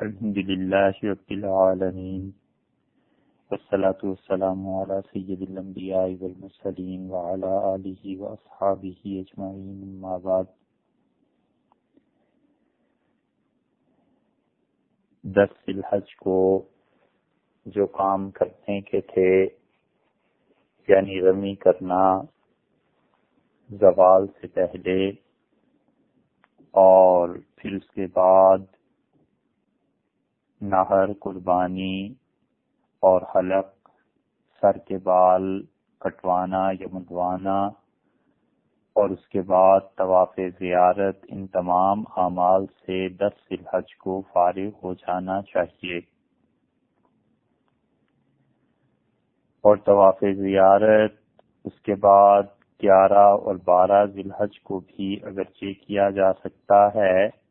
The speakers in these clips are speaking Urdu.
الحمد لله رب العالمين، والصلاة والسلام على سيد الأنبياء والمرسلين وعلى آله وأصحابه أجمعين ما بعد. دس الحج کو جو کام کرنے کے تھے یعنی رمی کرنا زوال سے پہلے اور پھر اس کے بعد نہر، قربانی اور حلق، سر کے بال کٹوانا یا مدوانا اور اس کے بعد طواف زیارت ان تمام اعمال سے دس الحج کو فارغ ہو جانا چاہیے۔ اور طواف زیارت اس کے بعد گیارہ اور بارہ ذلحج کو بھی اگرچہ کیا جا سکتا ہے۔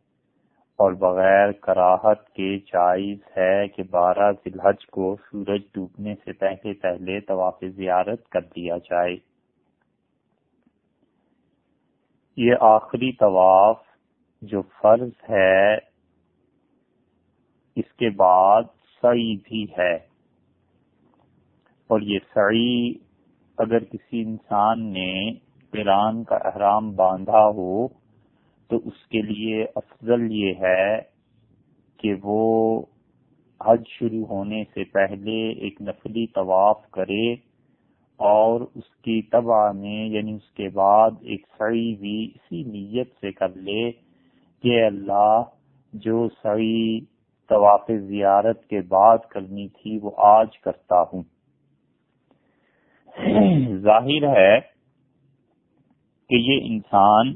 اور بغیر کراہت کے جائز ہے کہ بارہ ذلحج کو سورج ڈوبنے سے پہلے پہلے طواف زیارت کر دیا جائے۔ یہ آخری طواف جو فرض ہے، اس کے بعد سعی بھی ہے۔ اور یہ سعی اگر کسی انسان نے ایران کا احرام باندھا ہو تو اس کے لیے افضل یہ ہے کہ وہ حج شروع ہونے سے پہلے ایک نفلی طواف کرے اور اس کی تباہ میں یعنی اس کے بعد ایک سعی بھی اسی نیت سے کر لے کہ اللہ جو سعی طواف زیارت کے بعد کرنی تھی وہ آج کرتا ہوں۔ ظاہر ہے کہ یہ انسان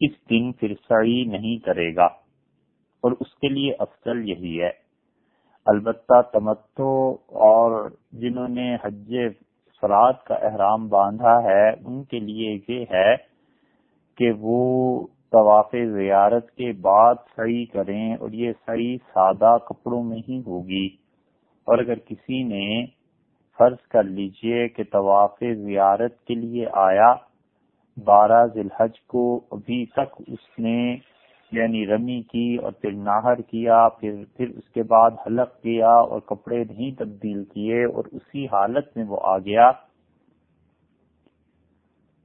اس دن پھر سعی نہیں کرے گا۔ اور اس کے لیے افضل یہی ہے۔ البتہ تمتو اور جنہوں نے حج فراد کا احرام باندھا ہے، ان کے لیے یہ ہے کہ وہ طواف زیارت کے بعد سعی کریں اور یہ سعی سادہ کپڑوں میں ہی ہوگی۔ اور اگر کسی نے فرض کر لیجیے کہ طواف زیارت کے لیے آیا بارہ ذلحج کو ابھی تک اس نے یعنی رمی کی اور پھر ناہر کیا، پھر پھر اس کے بعد حلق کیا اور کپڑے نہیں تبدیل کیے اور اسی حالت میں وہ آ گیا۔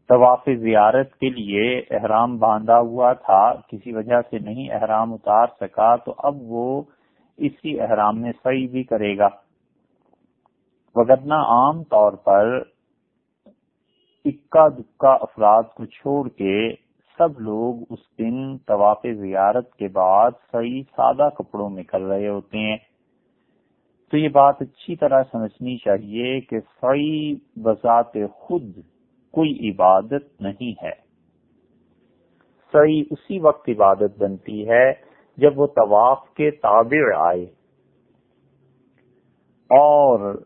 طواف زیارت کے لیے احرام باندھا ہوا تھا، کسی وجہ سے نہیں احرام اتار سکا، تو اب وہ اسی احرام میں صحیح بھی کرے گا۔ وغیرہ عام طور پر اکا دکا افراد کو چھوڑ کے سب لوگ اس دن طواف زیارت کے بعد صحیح سادہ کپڑوں میں کر رہے ہوتے ہیں۔ تو یہ بات اچھی طرح سمجھنی چاہیے کہ صحیح بذات خود کوئی عبادت نہیں ہے۔ صحیح اسی وقت عبادت بنتی ہے جب وہ طواف کے تابع آئے۔ اور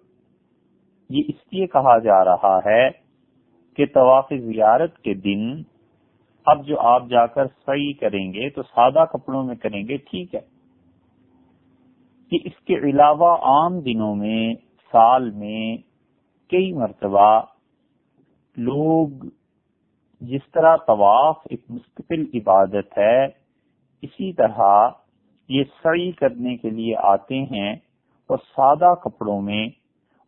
یہ اس لیے کہا جا رہا ہے کہ طواف زیارت کے دن اب جو آپ جا کر صحیح کریں گے تو سادہ کپڑوں میں کریں گے، ٹھیک ہے۔ کہ اس کے علاوہ عام دنوں میں، سال میں کئی مرتبہ لوگ جس طرح طواف ایک مستقل عبادت ہے، اسی طرح یہ سعی کرنے کے لیے آتے ہیں اور سادہ کپڑوں میں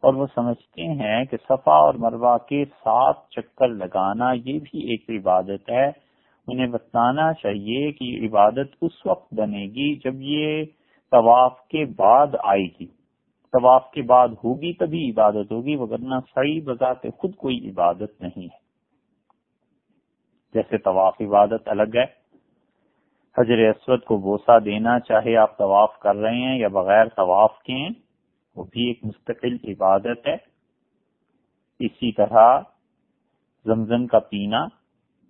اور وہ سمجھتے ہیں کہ صفا اور مروا کے ساتھ چکر لگانا یہ بھی ایک عبادت ہے۔ انہیں بتانا چاہیے کہ یہ عبادت اس وقت بنے گی جب یہ طواف کے بعد آئے گی۔ طواف کے بعد ہوگی تبھی عبادت ہوگی وغیرہ صحیح بذات خود کوئی عبادت نہیں ہے۔ جیسے طواف عبادت الگ ہے۔ حضر اسود کو بوسا دینا چاہے آپ طواف کر رہے ہیں یا بغیر طواف کے۔ ہیں وہ بھی ایک مستقل عبادت ہے۔ اسی طرح زمزم کا پینا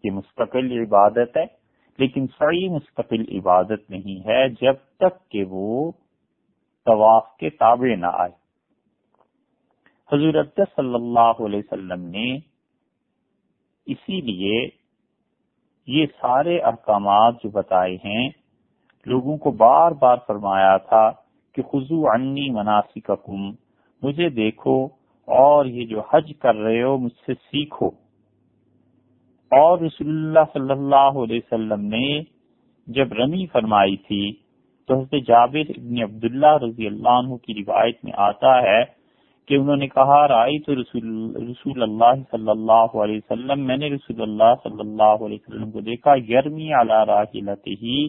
یہ مستقل عبادت ہے، لیکن سعی مستقل عبادت نہیں ہے جب تک کہ وہ طواف کے تابع نہ آئے۔ حضرت صلی اللہ علیہ وسلم نے اسی لیے یہ سارے احکامات جو بتائے ہیں، لوگوں کو بار بار فرمایا تھا کہ خزو عنی مناسب مجھے دیکھو اور یہ جو حج کر رہے ہو مجھ سے سیکھو۔ اور رسول اللہ صلی اللہ علیہ وسلم نے جب رمی فرمائی تھی تو حضرت جابر ابن عبداللہ رضی اللہ عنہ کی روایت میں آتا ہے کہ انہوں نے کہا رائی تو رسول رسول اللہ صلی اللہ علیہ وسلم، میں نے رسول اللہ صلی اللہ علیہ وسلم کو دیکھا، یرمی راحلتے ہی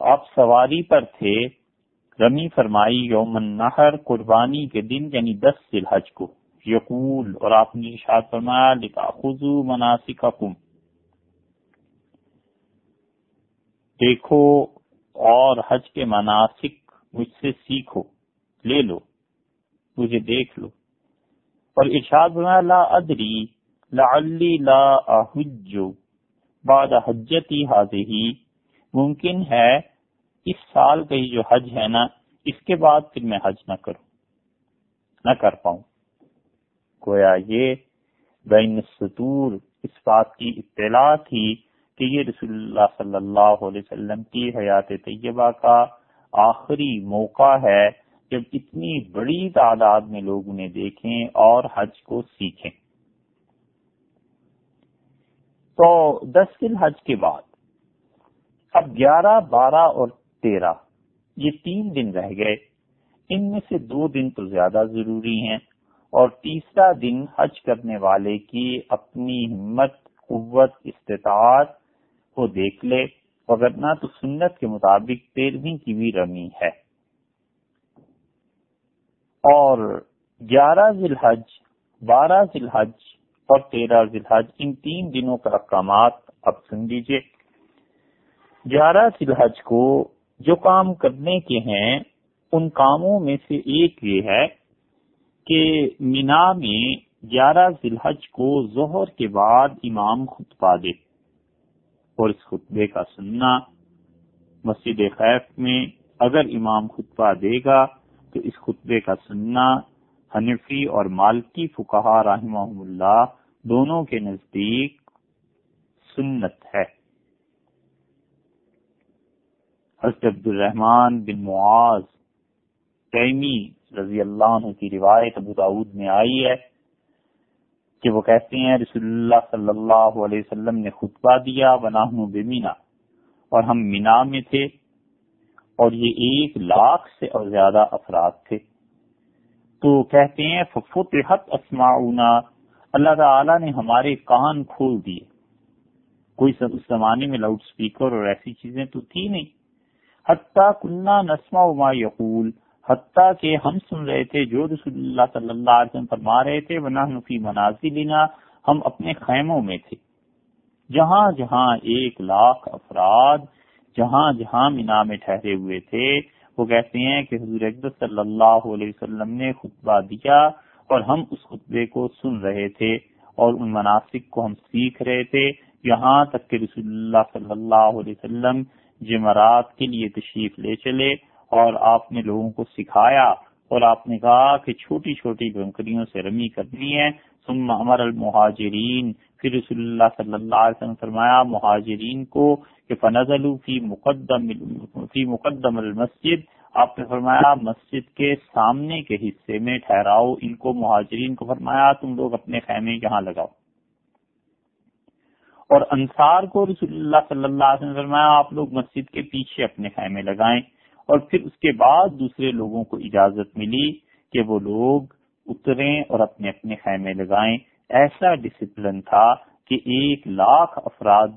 آپ سواری پر تھے رمی فرمائی، یوم النحر قربانی کے دن یعنی دس ذی الحج کو۔ یقول، اور آپ نے ارشاد فرمایا لکھا خزو مناسککم۔ دیکھو، اور حج کے مناسک مجھ سے سیکھو، لے لو، مجھے دیکھ لو۔ اور ارشاد فرمایا، لا ادری، لعلی لا احج۔ بعد حجتی حاضی ممکن ہے اس سال کا جو حج ہے نا، اس کے بعد پھر میں حج نہ کروں، نہ کر پاؤں۔ گویا یہ بین سطور اس بات کی اطلاع تھی کہ یہ رسول اللہ صلی اللہ علیہ وسلم کی حیات طیبہ کا آخری موقع ہے جب اتنی بڑی تعداد میں لوگ انہیں دیکھیں اور حج کو سیکھیں۔ تو دس دن حج کے بعد، اب گیارہ، بارہ اور تیرہ۔ یہ تین دن رہ گئے۔ ان میں سے دو دن تو زیادہ ضروری ہیں اور تیسرا دن حج کرنے والے کی اپنی ہمت، قوت، استطاعت کو دیکھ لے۔ وغیرہ تو سنت کے مطابق تیرہویں کی بھی رمی ہے۔ اور گیارہ ذی الحج بارہ ذی الحج اور تیرہ ذی الحج ان تین دنوں کا احکامات اب سن لیجیے گیارہ ذی الحج کو جو کام کرنے کے ہیں، ان کاموں میں سے ایک یہ ہے کہ مینا میں گیارہ ذی الحج کو ظہر کے بعد امام خطبہ دے اور اس خطبے کا سننا۔ مسجد خیف میں اگر امام خطبہ دے گا تو اس خطبے کا سننا۔ حنفی اور مالکی فکہ رحمہ اللہ دونوں کے نزدیک سنت ہے۔ حضرت عبد الرحمن بن معاذ تیمی رضی اللہ عنہ کی روایت ابو داود میں آئی ہے کہ وہ کہتے ہیں، رسول اللہ صلی اللہ علیہ وسلم نے خطبہ دیا بناہ بمینا اور ہم مینا میں تھے۔ اور یہ ایک لاکھ سے اور زیادہ افراد تھے۔ تو کہتے ہیں فتحت اسماؤنا اللہ تعالی نے ہمارے کان کھول دیے۔ کوئی اس زمانے میں لاؤڈ سپیکر اور ایسی چیزیں تو تھی نہیں۔ حتیٰ کنہ نسما ما یقول، حتیٰ کہ ہم سن رہے تھے جو رسول اللہ صلی اللہ علیہ وسلم فرما رہے تھے ورنہ نفی منازی لینا ہم اپنے خیموں میں تھے۔ جہاں جہاں ایک لاکھ افراد جہاں جہاں مینا میں ٹھہرے ہوئے تھے، وہ کہتے ہیں کہ حضور اقدس صلی اللہ علیہ وسلم نے خطبہ دیا اور ہم اس خطبے کو سن رہے تھے اور ان مناسب کو ہم سیکھ رہے تھے۔ یہاں تک کہ رسول اللہ صلی اللہ علیہ وسلم جمعرات کے لیے تشریف لے چلے اور آپ نے لوگوں کو سکھایا اور آپ نے کہا کہ چھوٹی چھوٹی بنکریوں سے رمی کرنی ہے۔ ثم امر المہاجرین۔ پھر رسول اللہ صلی اللہ علیہ وسلم فرمایا، مہاجرین کو کہ فنزلو فی مقدم فی مقدم المسجد۔ آپ نے فرمایا، مسجد کے سامنے کے حصے میں ٹھہراؤ۔ ان کو مہاجرین کو فرمایا، تم لوگ اپنے خیمے یہاں لگاؤ۔ اور انصار کو رسول اللہ صلی اللہ علیہ وسلم فرمایا، آپ لوگ مسجد کے پیچھے اپنے خیمے لگائیں۔ اور پھر اس کے بعد دوسرے لوگوں کو اجازت ملی کہ وہ لوگ اتریں اور اپنے اپنے خیمے لگائیں۔ ایسا ڈسپلن تھا کہ ایک لاکھ افراد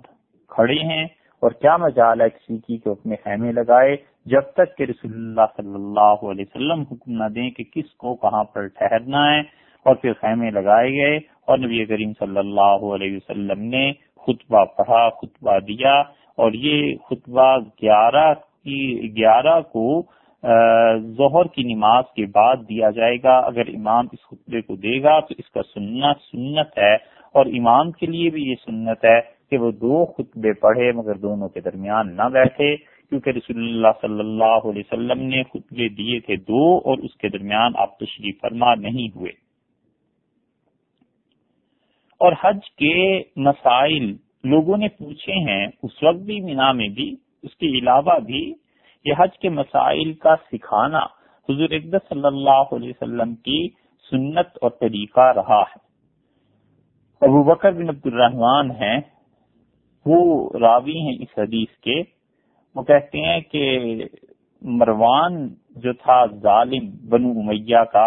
کھڑے ہیں اور کیا مجال ہے کسی کی کہ اپنے خیمے لگائے، جب تک کہ رسول اللہ صلی اللہ علیہ وسلم حکم نہ دیں کہ کس کو کہاں پر ٹھہرنا ہے۔ اور پھر خیمے لگائے گئے اور نبی کریم صلی اللہ علیہ وسلم نے خطبہ پڑھا، خطبہ دیا اور یہ خطبہ گیارہ کی، گیارہ کو ظہر کی نماز کے بعد دیا جائے گا۔ اگر امام اس خطبے کو دے گا تو اس کا سننا سنت ہے اور امام کے لیے بھی یہ سنت ہے کہ وہ دو خطبے پڑھے مگر دونوں کے درمیان نہ بیٹھے، کیونکہ رسول اللہ صلی اللہ علیہ وسلم نے خطبے دیے تھے دو اور اس کے درمیان آپ تشریف فرما نہیں ہوئے۔ اور حج کے مسائل لوگوں نے پوچھے ہیں، اس وقت بھی مینا میں بھی، اس کے علاوہ بھی یہ حج کے مسائل کا سکھانا حضور اقدس صلی اللہ علیہ وسلم کی سنت اور طریقہ رہا ہے۔ ابو بکر بن عبد الرحمان ہیں، وہ راوی ہیں اس حدیث کے۔ وہ کہتے ہیں کہ مروان جو تھا ظالم بنو امیہ کا،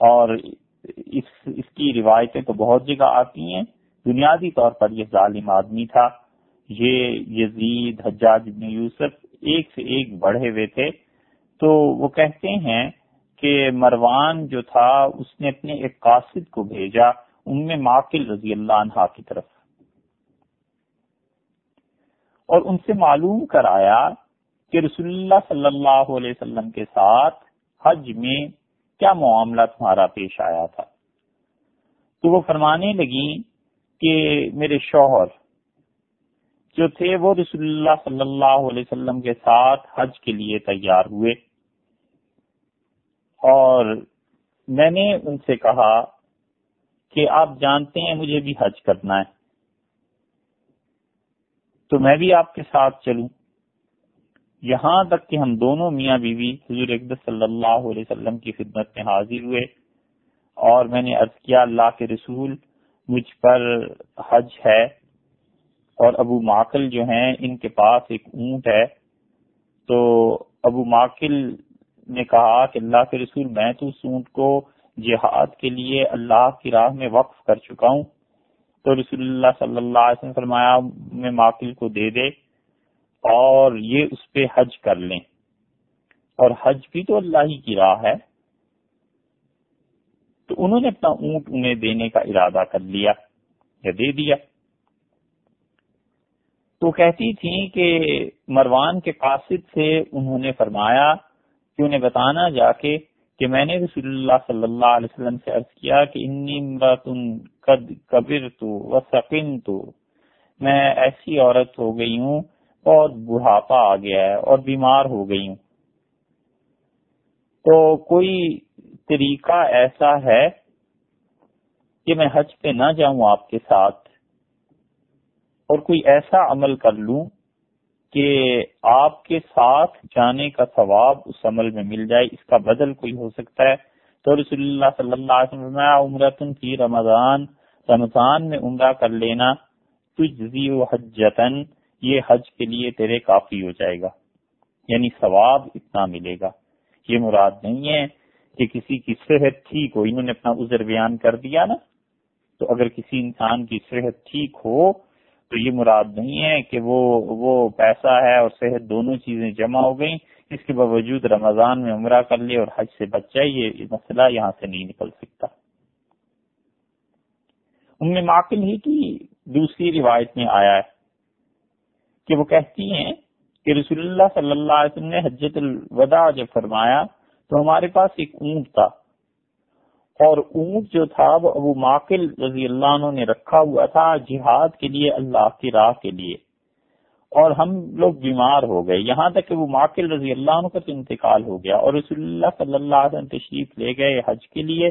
اور اس اس کی روایتیں تو بہت جگہ آتی ہیں۔ بنیادی طور پر یہ ظالم آدمی تھا۔ یہ یزید، حجاج بن یوسف ایک سے ایک بڑھے ہوئے تھے۔ تو وہ کہتے ہیں کہ مروان جو تھا، اس نے اپنے ایک قاصد کو بھیجا، ان میں رضی اللہ عنہ کی طرف۔ اور ان سے معلوم کرایا کہ رسول اللہ صلی اللہ علیہ وسلم کے ساتھ حج میں کیا معاملہ تمہارا پیش آیا تھا؟ تو وہ فرمانے لگی کہ میرے شوہر جو تھے وہ رسول اللہ صلی اللہ علیہ وسلم کے ساتھ حج کے لیے تیار ہوئے۔ اور میں نے ان سے کہا کہ آپ جانتے ہیں مجھے بھی حج کرنا ہے، تو میں بھی آپ کے ساتھ چلوں۔ یہاں تک کہ ہم دونوں میاں بیوی حضور اقدس صلی اللہ علیہ وسلم کی خدمت میں حاضر ہوئے اور میں نے عرض کیا، اللہ کے رسول مجھ پر حج ہے اور ابو ماکل جو ہیں، ان کے پاس ایک اونٹ ہے۔ تو ابو ماکل نے کہا کہ اللہ کے رسول، میں تو اس اونٹ کو جہاد کے لیے اللہ کی راہ میں وقف کر چکا ہوں۔ تو رسول اللہ صلی اللہ علیہ وسلم فرمایا، میں ماکل کو دے دے۔ اور یہ اس پہ حج کر لیں۔ اور حج بھی تو اللہ ہی کی راہ ہے۔ تو انہوں نے اپنا اونٹ انہیں دینے کا ارادہ کر لیا یا دے دیا۔ تو کہتی تھی کہ مروان کے قاصد سے انہوں نے فرمایا کہ انہیں بتانا جا کے کہ میں نے رسول اللہ صلی اللہ علیہ وسلم سے عرض کیا کہ انی کبر تو سکن تو میں ایسی عورت ہو گئی ہوں بہت بڑھاپا آ گیا ہے اور بیمار ہو گئی ہوں۔ تو کوئی طریقہ ایسا ہے کہ میں حج پہ نہ جاؤں آپ کے ساتھ؟ اور کوئی ایسا عمل کر لوں کہ آپ کے ساتھ جانے کا ثواب اس عمل میں مل جائے، اس کا بدل کوئی ہو سکتا ہے؟ تو رسول اللہ صلی اللہ علیہ وسلم عمرتن کی رمضان رمضان میں عمرہ کر لینا تجزی و حجتن یہ حج کے لیے تیرے کافی ہو جائے گا یعنی ثواب اتنا ملے گا۔ یہ مراد نہیں ہے کہ کسی کی صحت ٹھیک ہو، انہوں نے اپنا عذر بیان کر دیا نا۔ تو اگر کسی انسان کی صحت ٹھیک ہو، تو یہ مراد نہیں ہے کہ وہ وہ پیسہ ہے اور صحت دونوں چیزیں جمع ہو گئیں، اس کے باوجود رمضان میں عمرہ کر لے اور حج سے بچ جائے، یہ مسئلہ یہاں سے نہیں نکل سکتا۔ ان میں معقل ہی کی دوسری روایت میں آیا ہے۔ کہ وہ کہتی ہیں کہ رسول اللہ صلی اللہ علیہ وسلم نے حجت الوداع جب فرمایا تو ہمارے پاس ایک اونٹ تھا۔ اور اونٹ جو تھا وہ ابو ماکل رضی اللہ عنہ نے رکھا ہوا تھا جہاد کے لیے، اللہ کی راہ کے لیے۔ اور ہم لوگ بیمار ہو گئے۔ یہاں تک کہ وہ ماکل رضی اللہ عنہ کا تو انتقال ہو گیا اور رسول اللہ صلی اللہ علیہ وسلم تشریف لے گئے حج کے لیے۔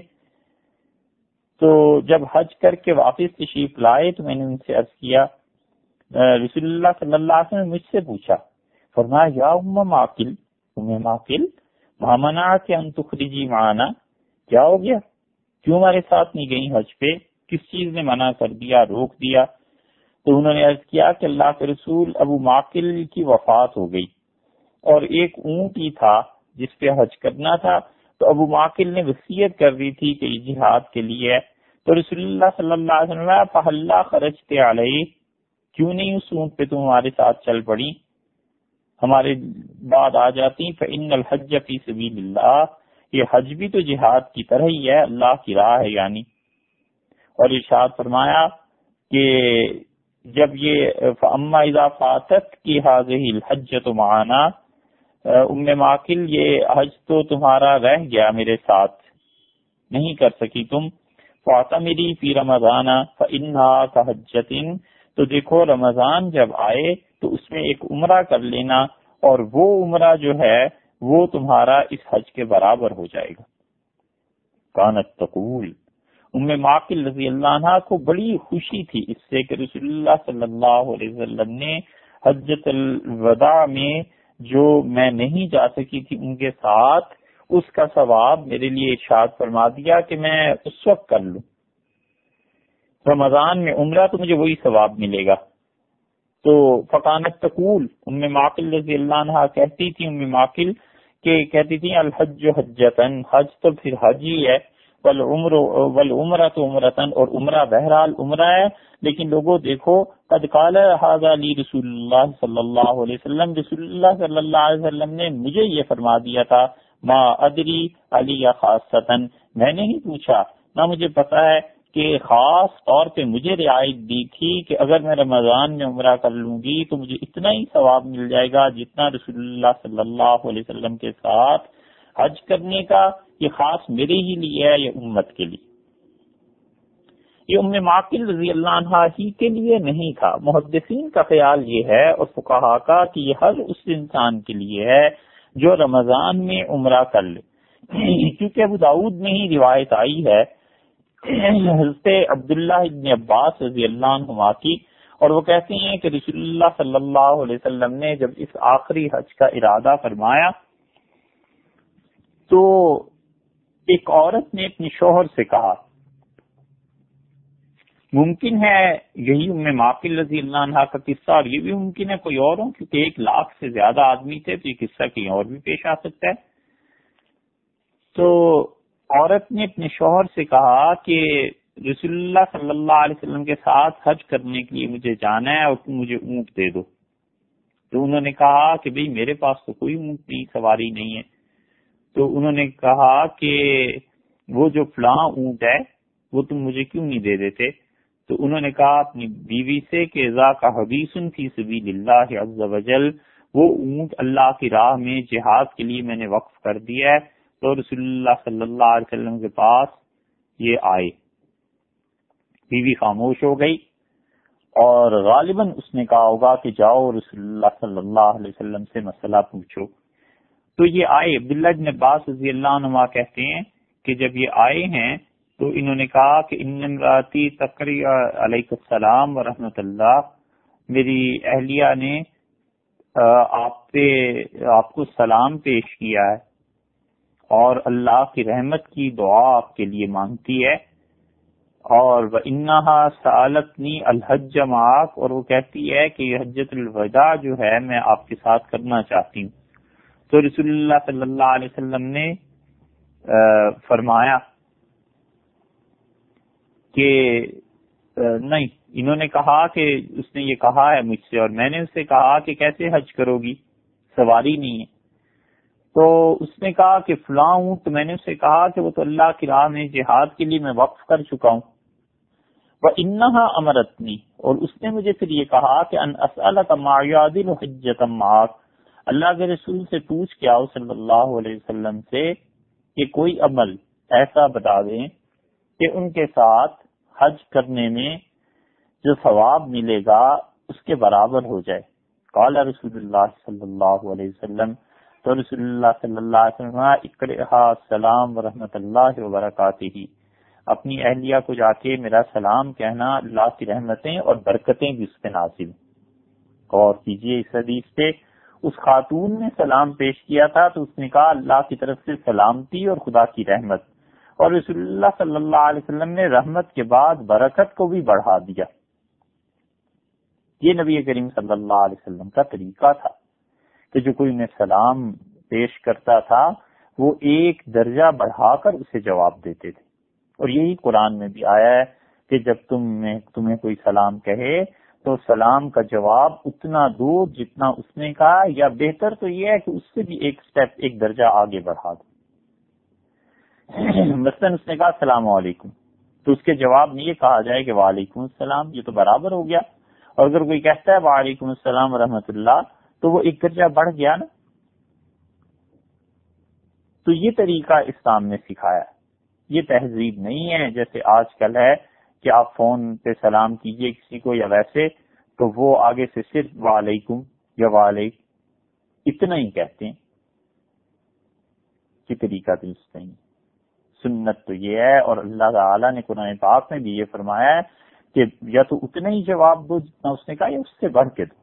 تو جب حج کر کے واپس تشریف لائے تو میں نے ان سے عرض کیا رسول اللہ صلی اللہ علیہ وسلم مجھ سے پوچھا، فرمایا، یا ام ماقل تمہیں ماقل مامنا کے انتخری معنا؟ کیا ہو گیا؟ کیوں ہمارے ساتھ نہیں گئی حج پہ؟ کس چیز نے منع کر دیا، روک دیا؟ تو انہوں نے عرض کیا کہ اللہ کے رسول ابو ماقل کی وفات ہو گئی۔ اور ایک اونٹ ہی تھا جس پہ حج کرنا تھا۔ تو ابو ماقل نے وصیت کر دی تھی کہ جہاد کے لیے تو رسول اللہ صلی اللہ علیہ وسلم پہلا خرچ علیہ کیوں نہیں اس اونٹ پہ تم ہمارے ساتھ چل پڑی؟ ہمارے بعد آ جاتی ان الحج فی سبیل اللہ یہ حج بھی تو جہاد کی طرح ہی ہے، اللہ کی راہ ہے یعنی۔ اور ارشاد فرمایا کہ جب یہ اما اذا فاتت کی حاضر الحج تو معانا ام ماکل، یہ حج تو تمہارا رہ گیا میرے ساتھ۔ نہیں کر سکی تم۔ فاطمہ میری فی رمضان فانہا کا تو دیکھو رمضان جب آئے تو اس میں ایک عمرہ کر لینا اور وہ عمرہ جو ہے وہ تمہارا اس حج کے برابر ہو جائے گا۔ کانت تقول۔ ام ماقل رضی اللہ عنہ کو بڑی خوشی تھی اس سے کہ رسول اللہ صلی اللہ علیہ وسلم نے حجت الوداع میں جو میں نہیں جا سکی تھی ان کے ساتھ اس کا ثواب میرے لیے ارشاد فرما دیا کہ میں اس وقت کر لوں۔ رمضان میں عمرہ تو مجھے وہی ثواب ملے گا۔ تو فقانت تقول ام معقل رضی اللہ عنہ کہتی تھی، ام معقل کہ کہتی تھی، الحج حجتن حج تو پھر حج ہی ہے، والعمر والعمرہ تو عمرتن اور عمرہ بہرحال عمرہ ہے، لیکن لوگوں دیکھو، قد قال هذا علی رسول اللہ صلی اللہ علیہ وسلم، رسول اللہ صلی اللہ علیہ وسلم نے مجھے یہ فرما دیا تھا، ما ادری علی خاصتن میں نے ہی پوچھا، نہ مجھے پتا ہے کہ خاص طور پہ مجھے رعایت دی تھی کہ اگر میں رمضان میں عمرہ کر لوں گی تو مجھے اتنا ہی ثواب مل جائے گا جتنا رسول اللہ صلی اللہ علیہ وسلم کے ساتھ حج کرنے کا یہ خاص میرے ہی لیے ہے یا امت کے لیے۔ یہ ام معقل رضی اللہ عنہ ہی کے لیے نہیں تھا۔ محدثین کا خیال یہ ہے اور فکہ کا کہ یہ ہر اس انسان کے لیے ہے جو رمضان میں عمرہ کر لے۔ کیونکہ ابو داود میں ہی روایت آئی ہے حضرت عبداللہ ابن عباس رضی اللہ عنہ کی، اور وہ کہتے ہیں کہ رسول اللہ صلی اللہ علیہ وسلم نے جب اس آخری حج کا ارادہ فرمایا، تو ایک عورت نے اپنی شوہر سے کہا، ممکن ہے یہی ام معقل رضی اللہ عنہ کا قصہ، اور یہ بھی ممکن ہے کوئی اور ہو، کیونکہ ایک لاکھ سے زیادہ آدمی تھے، تو یہ قصہ کہیں اور بھی پیش آ سکتا ہے۔ تو عورت نے اپنے شوہر سے کہا کہ رسول اللہ صلی اللہ علیہ وسلم کے ساتھ حج کرنے کے لیے مجھے جانا ہے اور تم مجھے اونٹ دے دو۔ تو انہوں نے کہا کہ بھئی میرے پاس تو کوئی اونٹ نہیں، سواری نہیں ہے۔ تو انہوں نے کہا کہ وہ جو فلاں اونٹ ہے، وہ تم مجھے کیوں نہیں دے دیتے؟ تو انہوں نے کہا اپنی بیوی سے کہ ذا کا حبیثن فی سبیل اللہ عز و جل، وہ اونٹ اللہ کی راہ میں جہاد کے لیے میں نے وقف کر دیا ہے۔ تو رسول اللہ صلی اللہ علیہ وسلم کے پاس یہ آئے۔ بیوی خاموش ہو گئی اور غالباً اس نے کہا ہوگا کہ جاؤ رسول اللہ صلی اللہ علیہ وسلم سے مسئلہ پوچھو۔ تو یہ آئے۔ عبداللہ بن عباس رضی اللہ عنہ کہتے ہیں کہ جب یہ آئے ہیں تو انہوں نے کہا کہ ان راتی تقری علیہ السلام و رحمۃ اللہ۔ میری اہلیہ نے آپ پہ، آپ کو سلام پیش کیا ہے۔ اور اللہ کی رحمت کی دعا آپ کے لیے مانگتی ہے۔ اور وہ انہا سالتنی الحج معاق اور وہ کہتی ہے کہ یہ حجت الوداع جو ہے میں آپ کے ساتھ کرنا چاہتی ہوں۔ تو رسول اللہ صلی اللہ علیہ وسلم نے فرمایا کہ نہیں، انہوں نے کہا کہ اس نے یہ کہا ہے مجھ سے اور میں نے اس سے کہا کہ کیسے حج کرو گی؟ سواری نہیں ہے۔ تو اس نے کہا کہ فلاں ہوں تو میں نے اس سے کہا کہ وہ تو اللہ کی راہ میں جہاد کے لیے میں وقف کر چکا ہوں۔ وہ انہا امرتنی اور اس نے مجھے پھر یہ کہا کہ ان اللہ کے رسول سے پوچھ کے آؤ صلی اللہ علیہ وسلم سے کہ کوئی عمل ایسا بتا دیں کہ ان کے ساتھ حج کرنے میں جو ثواب ملے گا اس کے برابر ہو جائے۔ قال رسول اللہ صلی اللہ علیہ وسلم تو رسول اللہ صلی اللہ علیہ وسلم السلام ورحمۃ اللہ وبرکاتہ اپنی اہلیہ کو جا کے میرا سلام کہنا اللہ کی رحمتیں اور برکتیں بھی اس پہ نازل۔ اور کیجیے اس حدیث پہ۔ اس خاتون نے سلام پیش کیا تھا تو اس نے کہا اللہ کی طرف سے سلامتی اور خدا کی رحمت۔ اور رسول اللہ صلی اللہ علیہ وسلم نے رحمت کے بعد برکت کو بھی بڑھا دیا۔ یہ نبی کریم صلی اللہ علیہ وسلم کا طریقہ تھا۔ کہ جو کوئی انہیں سلام پیش کرتا تھا، وہ ایک درجہ بڑھا کر اسے جواب دیتے تھے۔ اور یہی قرآن میں بھی آیا ہے کہ جب تم تمہیں کوئی سلام کہے، تو سلام کا جواب اتنا دور جتنا اس نے کہا، یا بہتر تو یہ ہے کہ اس سے بھی ایک سٹیپ ایک درجہ آگے بڑھا دو۔ مثلاً اس نے کہا، السلام علیکم۔ تو اس کے جواب میں یہ کہا جائے کہ وعلیکم السلام، یہ تو برابر ہو گیا۔ اور اگر کوئی کہتا ہے، وعلیکم السلام ورحمۃ اللہ تو وہ ایک درجہ بڑھ گیا نا۔ تو یہ طریقہ اسلام نے سکھایا۔ یہ تہذیب نہیں ہے جیسے آج کل ہے کہ آپ فون پہ سلام کیجیے کسی کو یا ویسے تو وہ آگے سے صرف وعلیکم یا وعلیکم اتنا ہی کہتے ہیں۔ کہ طریقہ درست نہیں۔ سنت تو یہ ہے اور اللہ تعالیٰ نے قرآن پاک میں بھی یہ فرمایا ہے کہ یا تو اتنا ہی جواب دو جتنا اس نے کہا یا اس سے بڑھ کے دو۔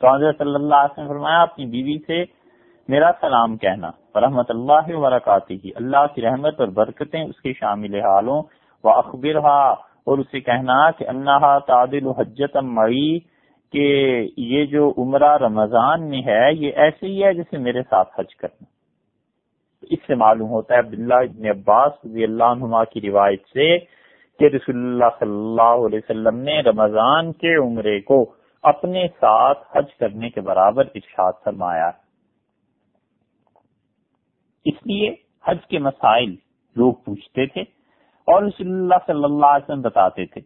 تو حضرت صلی اللہ علیہ وسلم فرمایا، اپنی بیوی سے میرا سلام کہنا، رحمت اللہ وبرکاتہ، اللہ کی رحمت اور برکتیں اس کے شامل حالوں وہ اخبر اور اسے کہنا کہ اللہ تعدل حجت مئی، کہ یہ جو عمرہ رمضان میں ہے، یہ ایسے ہی ہے جیسے میرے ساتھ حج کرنا۔ اس سے معلوم ہوتا ہے، عبداللہ ابن عباس رضی اللہ عنہما کی روایت سے کہ رسول اللہ صلی اللہ علیہ وسلم نے رمضان کے عمرے کو اپنے ساتھ حج کرنے کے برابر ارشاد فرمایا۔ اس لیے حج کے مسائل لوگ پوچھتے تھے اور رسول اللہ صلی اللہ علیہ وسلم بتاتے تھے۔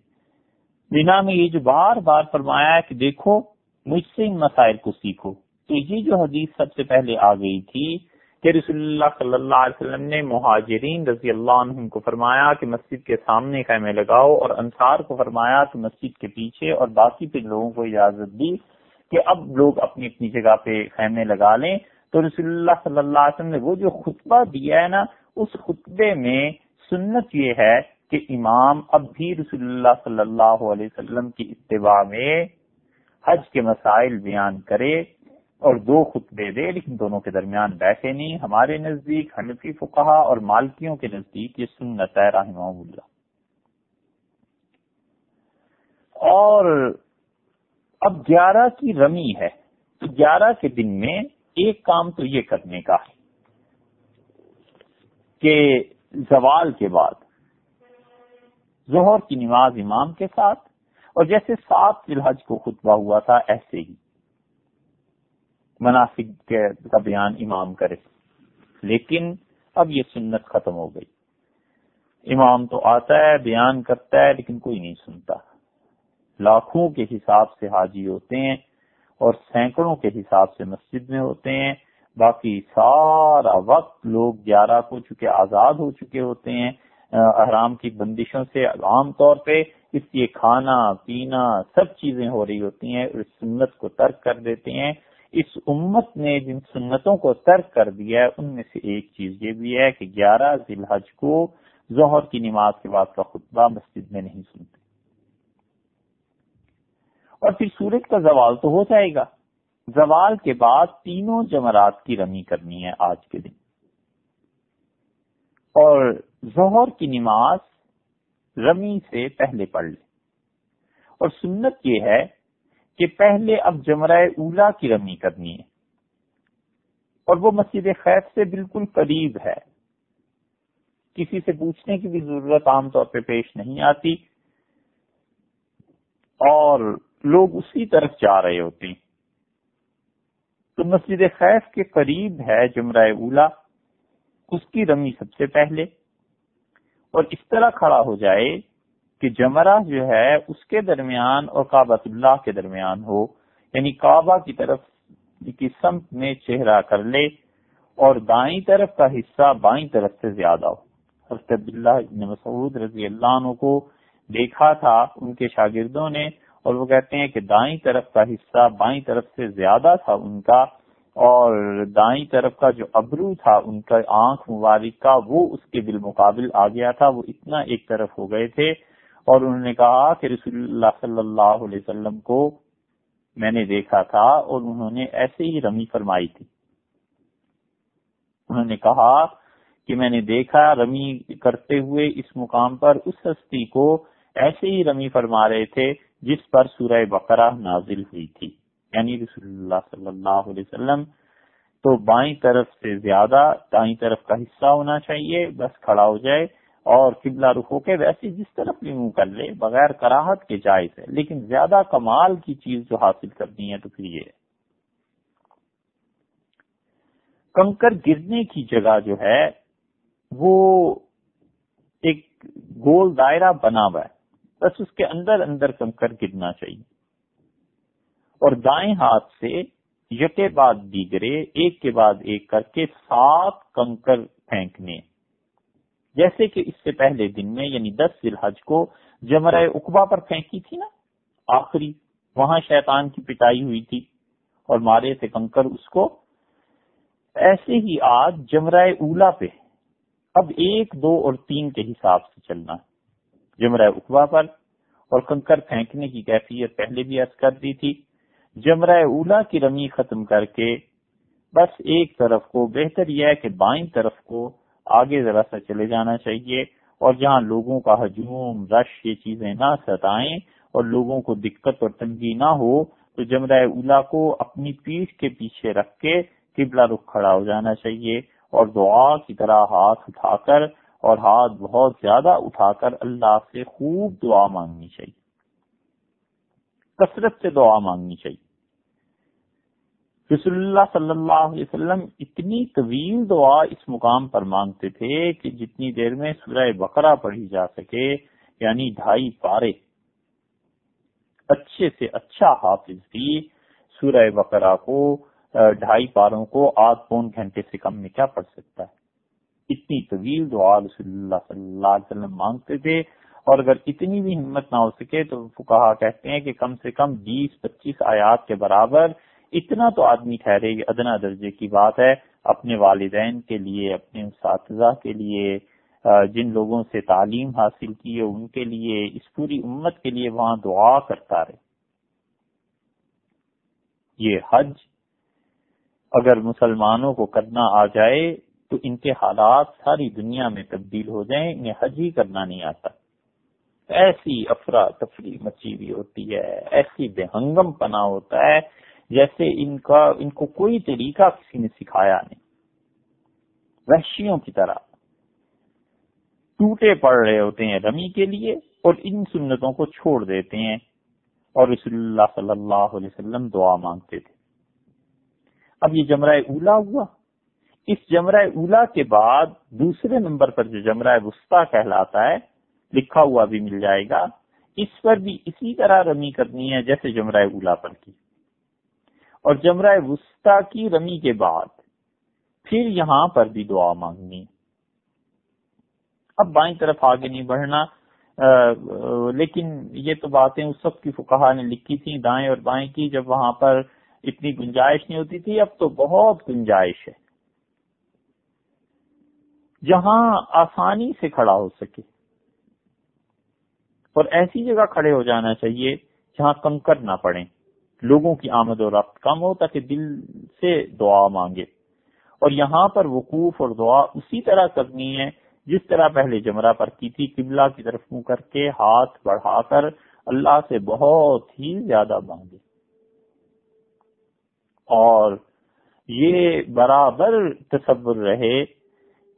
بنا میں یہ جو بار بار فرمایا کہ دیکھو، مجھ سے ان مسائل کو سیکھو۔ تو یہ جو حدیث سب سے پہلے آ گئی تھی کہ رسول اللہ صلی اللہ علیہ وسلم نے مہاجرین رضی اللہ عنہ کو فرمایا کہ مسجد کے سامنے خیمے لگاؤ اور انصار کو فرمایا کہ مسجد کے پیچھے اور باقی پہ لوگوں کو اجازت دی کہ اب لوگ اپنی اپنی جگہ پہ خیمے لگا لیں۔ تو رسول اللہ صلی اللہ علیہ وسلم نے وہ جو خطبہ دیا ہے نا، اس خطبے میں سنت یہ ہے کہ امام اب بھی رسول اللہ صلی اللہ علیہ وسلم کی اتباع میں حج کے مسائل بیان کرے۔ اور دو خطبے دے، لیکن دونوں کے درمیان بیٹھے نہیں۔ ہمارے نزدیک حنفی فقہ اور مالکیوں کے نزدیک یہ سنت ہے، رحمہ اللہ۔ اور اب گیارہ کی رمی ہے۔ تو گیارہ کے دن میں ایک کام تو یہ کرنے کا ہے کہ زوال کے بعد، ظہر کی نماز امام کے ساتھ۔ اور جیسے سات الحج کو خطبہ ہوا تھا، ایسے ہی۔ مناسب کا بیان امام کرے۔ لیکن اب یہ سنت ختم ہو گئی۔ امام تو آتا ہے، بیان کرتا ہے، لیکن کوئی نہیں سنتا۔ لاکھوں کے حساب سے حاجی ہوتے ہیں اور سینکڑوں کے حساب سے مسجد میں ہوتے ہیں۔ باقی سارا وقت لوگ گیارہ کو چکے آزاد ہو چکے ہوتے ہیں، احرام کی بندشوں سے عام طور پہ۔ اس لیے کھانا، پینا، سب چیزیں ہو رہی ہوتی ہیں اس سنت کو ترک کر دیتے ہیں۔ اس امت نے جن سنتوں کو ترک کر دیا ہے، ان میں سے ایک چیز یہ بھی ہے کہ گیارہ ذی الحج کو ظہر کی نماز کے بعد کا خطبہ مسجد میں نہیں سنتے۔ اور پھر سورج کا زوال تو ہو جائے گا۔ زوال کے بعد تینوں جمرات کی رمی کرنی ہے آج کے دن۔ اور ظہر کی نماز رمی سے پہلے پڑھ لے اور سنت یہ ہے کہ پہلے اب جمرہ اولا کی رمی کرنی ہے۔ اور وہ مسجد خیف سے بالکل قریب ہے۔ کسی سے پوچھنے کی بھی ضرورت عام طور پہ پیش نہیں آتی۔ اور لوگ اسی طرف جا رہے ہوتے ہیں۔ تو مسجد خیف کے قریب ہے جمرہ اولا۔ اس کی رمی سب سے پہلے۔ اور اس طرح کھڑا ہو جائے کہ جمرہ جو ہے اس کے درمیان اور کعبۃ اللہ کے درمیان ہو یعنی کعبہ کی طرف کی سمت میں چہرہ کر لے اور دائیں طرف کا حصہ بائیں طرف سے زیادہ ہو۔ حضرت عبداللہ مسعود رضی اللہ عنہ کو دیکھا تھا، ان کے شاگردوں نے اور وہ کہتے ہیں کہ دائیں طرف کا حصہ بائیں طرف سے زیادہ تھا ان کا اور دائیں طرف کا جو ابرو تھا، ان کا آنکھ مبارک کا، وہ اس کے بالمقابل آ گیا تھا، وہ اتنا ایک طرف ہو گئے تھے۔ اور انہوں نے کہا کہ رسول اللہ صلی اللہ علیہ وسلم کو میں نے دیکھا تھا اور انہوں نے ایسے ہی رمی فرمائی تھی۔ انہوں نے کہا کہ میں نے دیکھا رمی کرتے ہوئے اس مقام پر اس ہستی کو ایسے ہی رمی فرما رہے تھے جس پر سورہ بقرہ نازل ہوئی تھی۔ یعنی رسول اللہ صلی اللہ علیہ وسلم تو بائیں طرف سے زیادہ، دائیں طرف کا حصہ ہونا چاہیے، بس کھڑا ہو جائے۔ اور قبلہ رخ ہو کے ویسے جس طرف بھی منہ کر لے، بغیر کراہت کے جائز ہے، لیکن زیادہ کمال کی چیز جو حاصل کرنی ہے تو پھر یہ کنکر گرنے کی جگہ جو ہے، وہ ایک گول دائرہ بنا ہوا ہے۔ بس اس کے اندر اندر کنکر گرنا چاہیے۔ اور دائیں ہاتھ سے یکے بعد دیگرے، ایک کے بعد ایک کر کے سات کنکر پھینکنے۔ جیسے کہ اس سے پہلے دن میں یعنی دس الحج کو جمرہ اقبا پر پھینکی تھی نا، آخری وہاں شیطان کی پٹائی ہوئی تھی اور مارے تھے کنکر اس کو۔ ایسے ہی آج جمرہ اولا پہ اب ایک، دو اور تین کے حساب سے چلنا جمرہ اقبا پر اور کنکر پھینکنے کی کیفیت پہلے بھی عرض کر دی تھی۔ جمرہ اولا کی رمی ختم کر کے بس ایک طرف کو، بہتر یہ ہے کہ بائیں طرف کو آگے ذرا سا چلے جانا چاہیے اور جہاں لوگوں کا ہجوم، رش یہ چیزیں نہ ستائیں اور لوگوں کو دقت اور تنگی نہ ہو، تو جمرہ اولا کو اپنی پیٹھ کے پیچھے رکھ کے قبلہ رخ کھڑا ہو جانا چاہیے اور دعا کی طرح ہاتھ اٹھا کر اور ہاتھ بہت زیادہ اٹھا کر اللہ سے خوب دعا مانگنی چاہیے۔ کثرت سے دعا مانگنی چاہیے۔ رسول اللہ صلی اللہ علیہ وسلم اتنی طویل دعا اس مقام پر مانگتے تھے کہ جتنی دیر میں سورہ بقرہ پڑھی جا سکے یعنی ڈھائی پارے۔ اچھے سے اچھا حافظ بھی سورہ بقرہ کو ڈھائی پاروں کو آدھ پون گھنٹے سے کم میں کیا پڑھ سکتا ہے؟ اتنی طویل دعا رسول اللہ صلی اللہ علیہ وسلم مانگتے تھے۔ اور اگر اتنی بھی ہمت نہ ہو سکے تو کہا کہتے ہیں کہ کم سے کم بیس، پچیس آیات کے برابر اتنا تو آدمی ٹھہرے یہ ادنا درجے کی بات ہے، اپنے والدین کے لیے، اپنے اساتذہ کے لیے جن لوگوں سے تعلیم حاصل کی ہے، ان کے لیے، اس پوری امت کے لیے وہاں دعا کرتا رہے۔ یہ حج اگر مسلمانوں کو کرنا آ جائے تو ان کے حالات ساری دنیا میں تبدیل ہو جائیں، انہیں حج ہی کرنا نہیں آتا۔ ایسی افرا تفری مچی ہوئی ہوتی ہے، ایسی بے ہنگم پنا ہوتا ہے جیسے ان کا، ان کو کوئی طریقہ کسی نے سکھایا نہیں۔ وحشیوں کی طرح۔ ٹوٹے پڑ رہے ہوتے ہیں رمی کے لیے اور ان سنتوں کو چھوڑ دیتے ہیں۔ اور رسول اللہ صلی اللہ علیہ وسلم دعا مانگتے تھے۔ اب یہ جمرہ اولا ہوا۔ اس جمرہ اولا کے بعد دوسرے نمبر پر جو جمرہ وسطی کہلاتا ہے، لکھا ہوا بھی مل جائے گا۔ اس پر بھی اسی طرح رمی کرنی ہے جیسے جمرہ اولا پر کی۔ اور جمرہ وسطی کی رمی کے بعد پھر یہاں پر بھی دعا مانگنی۔ اب بائیں طرف آگے نہیں بڑھنا لیکن یہ تو باتیں اس سب کی فکہ نے لکھی تھی دائیں اور بائیں کی، جب وہاں پر اتنی گنجائش نہیں ہوتی تھی، اب تو بہت گنجائش ہے۔ جہاں آسانی سے کھڑا ہو سکے، اور ایسی جگہ کھڑے ہو جانا چاہیے جہاں کنکر نہ پڑے لوگوں کی آمد و رفت کم ہو تاکہ دل سے دعا مانگے۔ اور یہاں پر وقوف اور دعا اسی طرح کرنی ہے جس طرح پہلے جمرہ پر کی تھی، قبلہ کی طرف منہ کر کے ہاتھ بڑھا کر اللہ سے بہت ہی زیادہ مانگے۔ اور یہ برابر تصور رہے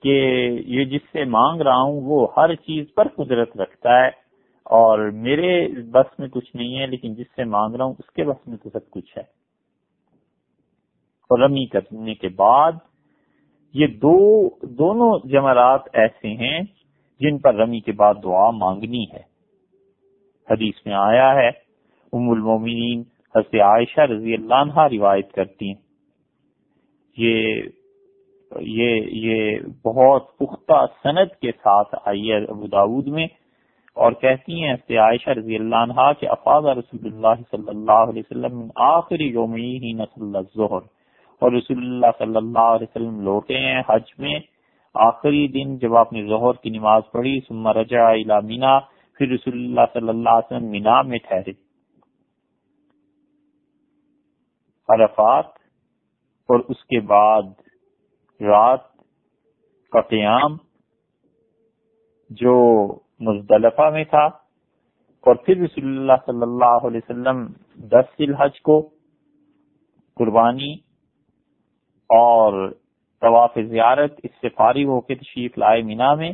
کہ یہ جس سے مانگ رہا ہوں وہ ہر چیز پر قدرت رکھتا ہے۔ اور میرے بس میں کچھ نہیں ہے، لیکن جس سے مانگ رہا ہوں، اس کے بس میں تو سب کچھ ہے۔ اور رمی کرنے کے بعد یہ دو، دونوں جمرات ایسے ہیں جن پر رمی کے بعد دعا مانگنی ہے۔ حدیث میں آیا ہے، ام المومنین، حضرت عائشہ رضی اللہ عنہ روایت کرتی ہیں۔ یہ یہ یہ بہت پختہ صنعت کے ساتھ آئی ہے ابو داود میں۔ اور کہتی ہیں حضرت عائشہ رضی اللہ عنہ کہ افاظ رسول اللہ صلی اللہ علیہ وسلم من آخری یومی ہی نسل الظہر۔ اور رسول اللہ صلی اللہ علیہ وسلم لوٹے ہیں حج میں۔ آخری دن جب آپ نے ظہر کی نماز پڑھی، ثم رجع الى مینا، پھر رسول اللہ صلی اللہ علیہ وسلم مینا میں ٹھہرے۔ عرفات اور اس کے بعد رات کا قیام جو مزدلفہ میں تھا اور پھر رسول اللہ صلی اللہ علیہ وسلم دس الحج کو قربانی اور طواف زیارت اس سے فارغ ہو کے تشریف لائے مینا میں،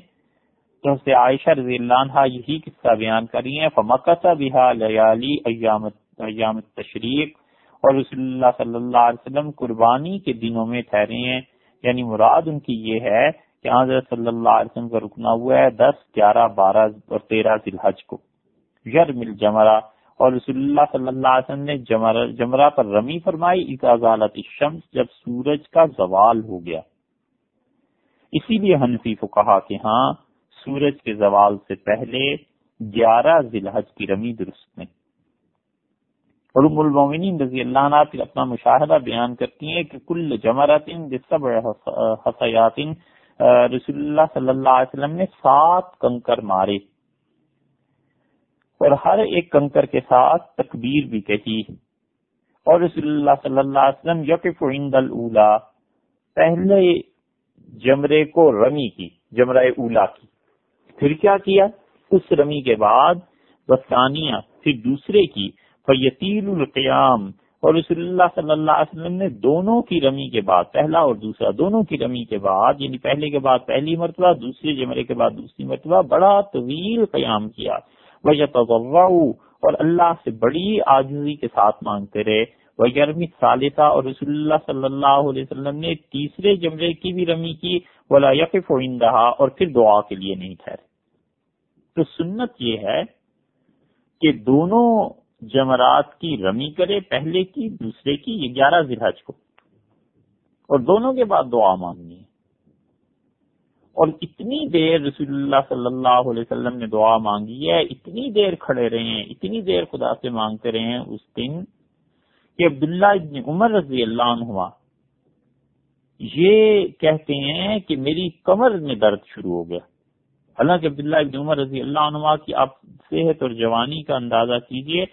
تو سے عائشہ رضی اللہ عنہ یہی قصہ بیان کری ہیں فمکت بہا لیالی ایام تشریق اور رسول اللہ صلی اللہ علیہ وسلم قربانی کے دنوں میں ٹھہرے ہیں یعنی مراد ان کی یہ ہے کہ حضرت صلی اللہ علیہ وسلم کا رکنا ہوا ہے دس، گیارہ، بارہ اور تیرہ ذی الحج کو۔ یر مل جمرہ اور رسول اللہ صلی اللہ علیہ وسلم نے جمرہ پر رمی فرمائی اکازالت الشمس، جب سورج کا زوال ہو گیا۔ اسی لیے حنفی کو کہا کہ ہاں سورج کے زوال سے پہلے گیارہ ذی الحج کی رمی درست نہیں۔ اور ام المومنین رضی اللہ عنہ پھر اپنا مشاہدہ بیان کرتی ہیں کہ کل جمرات حسیات رسول اللہ صلی اللہ علیہ وسلم نے سات کنکر مارے۔ اور ہر ایک کنکر کے ساتھ تکبیر بھی کہی۔ اور رسول اللہ صلی اللہ علیہ وسلم یقف عند الاولا پہلے جمرے کو رمی کی، جمرہ اولا کی۔ پھر کیا کیا؟ اس رمی کے بعد بسانیہ پھر دوسرے کی۔ یتیل القیام اور رسول اللہ صلی اللہ علیہ وسلم نے دونوں کی رمی کے بعد، پہلا اور دوسرا، دونوں کی رمی کے بعد یعنی پہلے کے بعد پہلی مرتبہ، دوسرے جمرے کے بعد دوسری مرتبہ، بڑا طویل قیام کیا۔ وہ اور اللہ سے بڑی آجزی کے ساتھ مانگتے رہے۔ وہ گرمی ثالثہ اور رسول اللہ صلی اللہ علیہ وسلم نے تیسرے جمرے کی بھی رمی کی۔ بولا یقف رہا اور پھر دعا کے لیے نہیں ٹھہرے۔ تو سنت یہ ہے کہ دونوں جمرات کی رمی کرے، پہلے کی، دوسرے کی، یہ گیارہ ذرحج کو۔ اور دونوں کے بعد دعا مانگنی ہے۔ اور اتنی دیر رسول اللہ صلی اللہ علیہ وسلم نے دعا مانگی ہے، اتنی دیر کھڑے رہے ہیں، اتنی دیر خدا سے مانگتے رہے ہیں اس دن کہ عبداللہ ابن عمر رضی اللہ عنہ، یہ کہتے ہیں کہ میری کمر میں درد شروع ہو گیا۔ حالانکہ عبداللہ ابن عمر رضی اللہ عنہ کی آپ صحت اور جوانی کا اندازہ کیجیے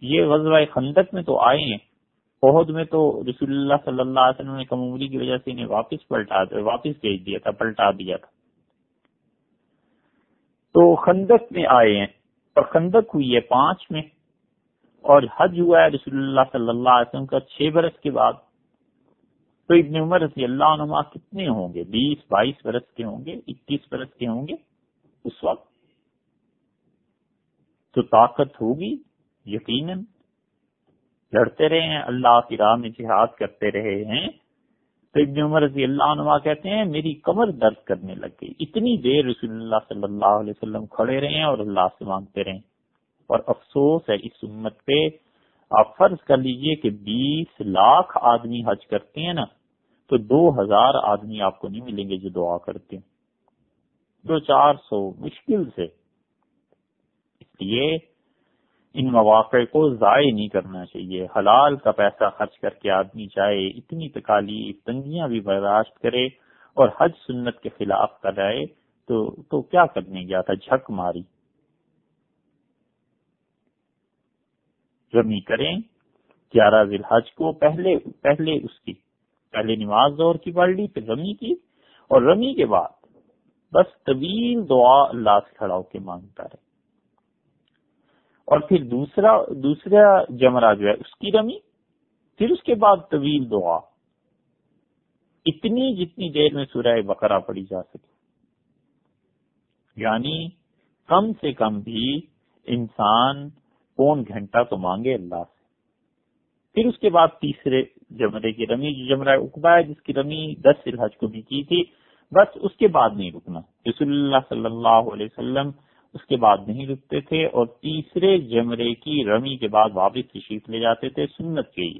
یہ غزوہ خندق میں تو آئے ہیں۔ عہد میں تو رسول اللہ صلی اللہ علیہ وسلم نے کموری کی وجہ سے انہیں واپس پلٹا واپس بھیج دیا تھا، پلٹا دیا تھا۔ تو خندق میں آئے ہیں اور خندق ہوئی ہے پانچ میں اور حج ہوا ہے رسول اللہ صلی اللہ علیہ وسلم کا چھ برس کے بعد۔ تو ابن عمر رضی اللہ عنہ کتنے ہوں گے؟ بیس، بائیس برس کے ہوں گے، اکیس برس کے ہوں گے؟ اس وقت تو طاقت ہوگی۔ یقیناً لڑتے رہے ہیں، اللہ کی راہ میں جہاد کرتے رہے ہیں۔ تو ابن عمر رضی اللہ عنہ کہتے ہیں، میری کمر درد کرنے لگ گئی۔ اتنی دیر رسول اللہ صلی اللہ علیہ وسلم کھڑے رہے ہیں اور اللہ سے مانگتے رہے۔ اور افسوس ہے، اس امت پہ آپ فرض کر لیجیے کہ بیس لاکھ آدمی حج کرتے ہیں نا، تو دو ہزار آدمی آپ کو نہیں ملیں گے جو دعا کرتے ہیں۔ دو چار سو مشکل سے۔ اس لیے ان مواقع کو ضائع نہیں کرنا چاہیے۔ حلال کا پیسہ خرچ کر کے آدمی چاہے اتنی تکالیف تنگیاں بھی برداشت کرے اور حج سنت کے خلاف کر رہے تو تو کیا کرنے گیا تھا؟ جھک ماری۔ رمی کریں، گیارہ ذی الحج کو پہلے پہلے اس کی، پہلے نماز دور کی پڑھ لی، پھر رمی کی۔ اور رمی کے بعد بس طویل دعا اللہ سے کھڑا ہو کے مانگتا رہے۔ اور پھر دوسرا دوسرا جمرہ جو ہے، اس کی رمی، پھر اس کے بعد طویل دعا۔ اتنی جتنی دیر میں سورہ بقرہ پڑی جا سکے۔ یعنی کم سے کم بھی انسان پون گھنٹہ تو مانگے اللہ سے۔ پھر اس کے بعد تیسرے جمرے کی رمی، جو جمرہ اقبا ہے، جس کی رمی دس الحج کو بھی کی تھی، بس اس کے بعد نہیں رکنا۔ رسول اللہ صلی اللہ علیہ وسلم اس کے بعد نہیں رکتے تھے اور تیسرے جمرے کی رمی کے بعد واپس تشریف لے جاتے تھے سنت کے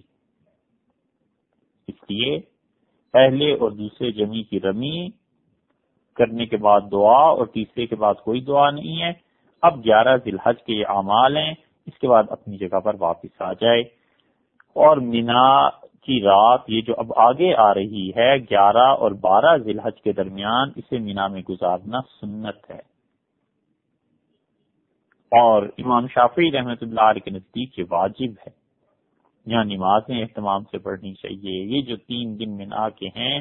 اس لیے پہلے اور دوسرے جمی کی رمی کرنے کے بعد دعا اور تیسرے کے بعد کوئی دعا نہیں ہے۔ اب گیارہ ذی الحج کے یہ اعمال ہیں۔ اس کے بعد اپنی جگہ پر واپس آ جائے۔ اور مینا کی رات یہ جو اب آگے آ رہی ہے، گیارہ اور بارہ ذی الحج کے درمیان، اسے مینا میں گزارنا سنت ہے۔ اور امام شافی رحمت اللہ علیہ کے نزدیک یہ واجب ہے۔ یہاں نمازیں اہتمام سے پڑھنی چاہیے۔ یہ جو تین دن منا کے ہیں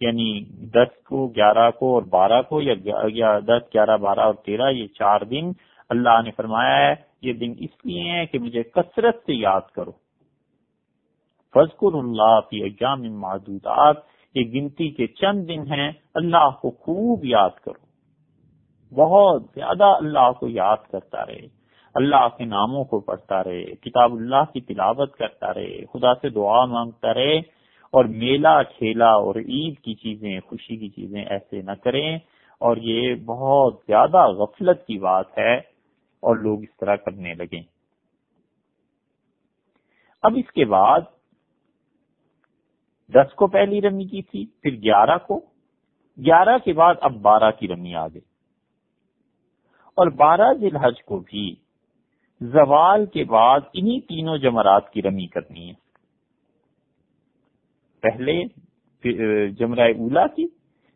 یعنی دس کو، گیارہ کو اور بارہ کو، یا دس، گیارہ، بارہ اور تیرہ، یہ چار دن اللہ نے فرمایا ہے۔ یہ دن اس لیے ہیں کہ مجھے کثرت سے یاد کرو۔ فضکر اللہ فی ایام معدودات۔ یہ گنتی کے چند دن ہیں۔ اللہ کو خوب یاد کرو۔ بہت زیادہ اللہ کو یاد کرتا رہے، اللہ کے ناموں کو پڑھتا رہے، کتاب اللہ کی تلاوت کرتا رہے، خدا سے دعا مانگتا رہے اور میلہ کھیلا اور عید کی چیزیں، خوشی کی چیزیں ایسے نہ کریں۔ اور یہ بہت زیادہ غفلت کی بات ہے اور لوگ اس طرح کرنے لگے۔ اب اس کے بعد دس کو پہلی رمی کی تھی، پھر گیارہ کو، گیارہ کے بعد اب بارہ کی رمی آ گئی۔ اور بارہ ذی الحج کو بھی۔ زوال کے بعد انہی تینوں جمرات کی رمی کرنی ہے۔ پہلے جمرائے اولا کی،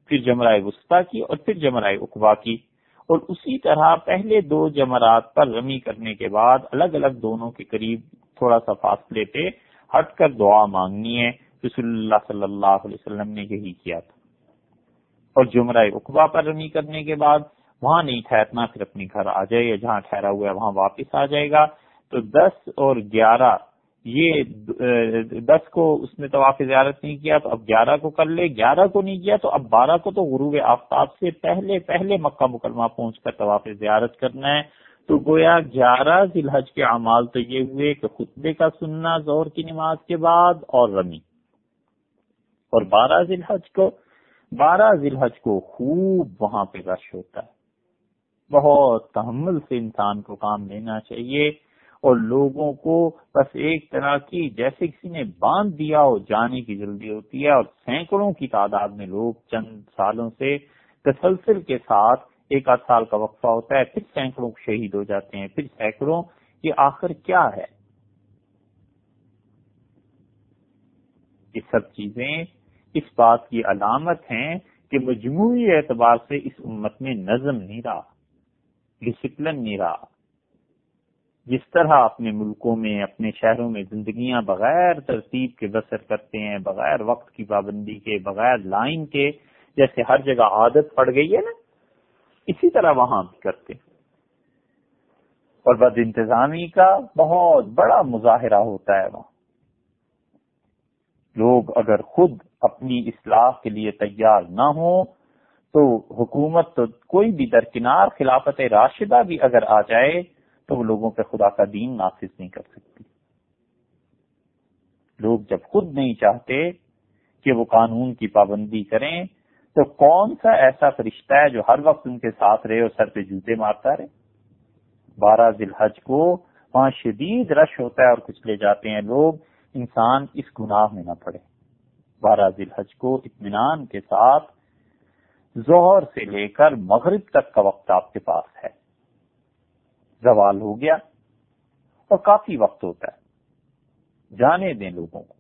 پھر جمرائے وسطی کی اور پھر جمرائے اقبا کی۔ اور اسی طرح پہلے دو جمرات پر رمی کرنے کے بعد الگ الگ دونوں کے قریب تھوڑا سا فاصلے پہ ہٹ کر دعا مانگنی ہے۔ رسول اللہ صلی اللہ علیہ وسلم نے یہی کیا تھا۔ اور جمرائے اقبا پر رمی کرنے کے بعد وہاں نہیں ٹھہرنا، پھر اپنے گھر آ جائے یا جہاں ٹھہرا ہوا ہے وہاں واپس آ جائے گا۔ تو دس اور گیارہ، یہ دس کو اس نے طواف زیارت نہیں کیا، تو اب گیارہ کو کر لے۔ گیارہ کو نہیں کیا تو اب بارہ کو تو غروب آفتاب سے پہلے پہلے مکہ مکرمہ پہنچ کر طواف زیارت کرنا ہے۔ تو گویا گیارہ ذی الحج کے اعمال تو یہ ہوئے کہ خطبے کا سننا زور کی نماز کے بعد اور رمی۔ اور بارہ ذی الحج کو، بارہ ذی الحج کو خوب وہاں پہ رش ہوتا ہے۔ بہت تحمل سے انسان کو کام لینا چاہیے اور لوگوں کو بس ایک طرح کی جیسے کسی نے باندھ دیا ہو، جانے کی جلدی ہوتی ہے اور سینکڑوں کی تعداد میں لوگ چند سالوں سے تسلسل کے ساتھ ایک آدھ سال کا وقفہ ہوتا ہے، پھر سینکڑوں شہید ہو جاتے ہیں، پھر سینکڑوں، یہ آخر کیا ہے؟ یہ سب چیزیں اس بات کی علامت ہیں کہ مجموعی اعتبار سے اس امت میں نظم نہیں رہا۔ ڈسپلن نہیں رہا۔ جس طرح اپنے ملکوں میں، اپنے شہروں میں زندگیاں بغیر ترتیب کے بسر کرتے ہیں، بغیر وقت کی پابندی کے، بغیر لائن کے، جیسے ہر جگہ عادت پڑ گئی ہے نا، اسی طرح وہاں بھی کرتے اور بد انتظامی کا بہت بڑا مظاہرہ ہوتا ہے وہاں۔ لوگ اگر خود اپنی اصلاح کے لیے تیار نہ ہوں تو حکومت تو کوئی بھی درکنار خلافت راشدہ بھی اگر آ جائے تو وہ لوگوں پہ خدا کا دین نافذ نہیں کر سکتی۔ لوگ جب خود نہیں چاہتے کہ وہ قانون کی پابندی کریں، تو کون سا ایسا فرشتہ ہے جو ہر وقت ان کے ساتھ رہے اور سر پہ جوتے مارتا رہے؟ بارہ ذی الحج کو وہاں شدید رش ہوتا ہے اور کچھ لے جاتے ہیں لوگ۔ انسان اس گناہ میں نہ پڑے۔ بارہ ذی الحج کو اطمینان کے ساتھ زہر سے لے کر مغرب تک کا وقت آپ کے پاس ہے۔ زوال ہو گیا اور کافی وقت ہوتا ہے۔ جانے دیں لوگوں کو۔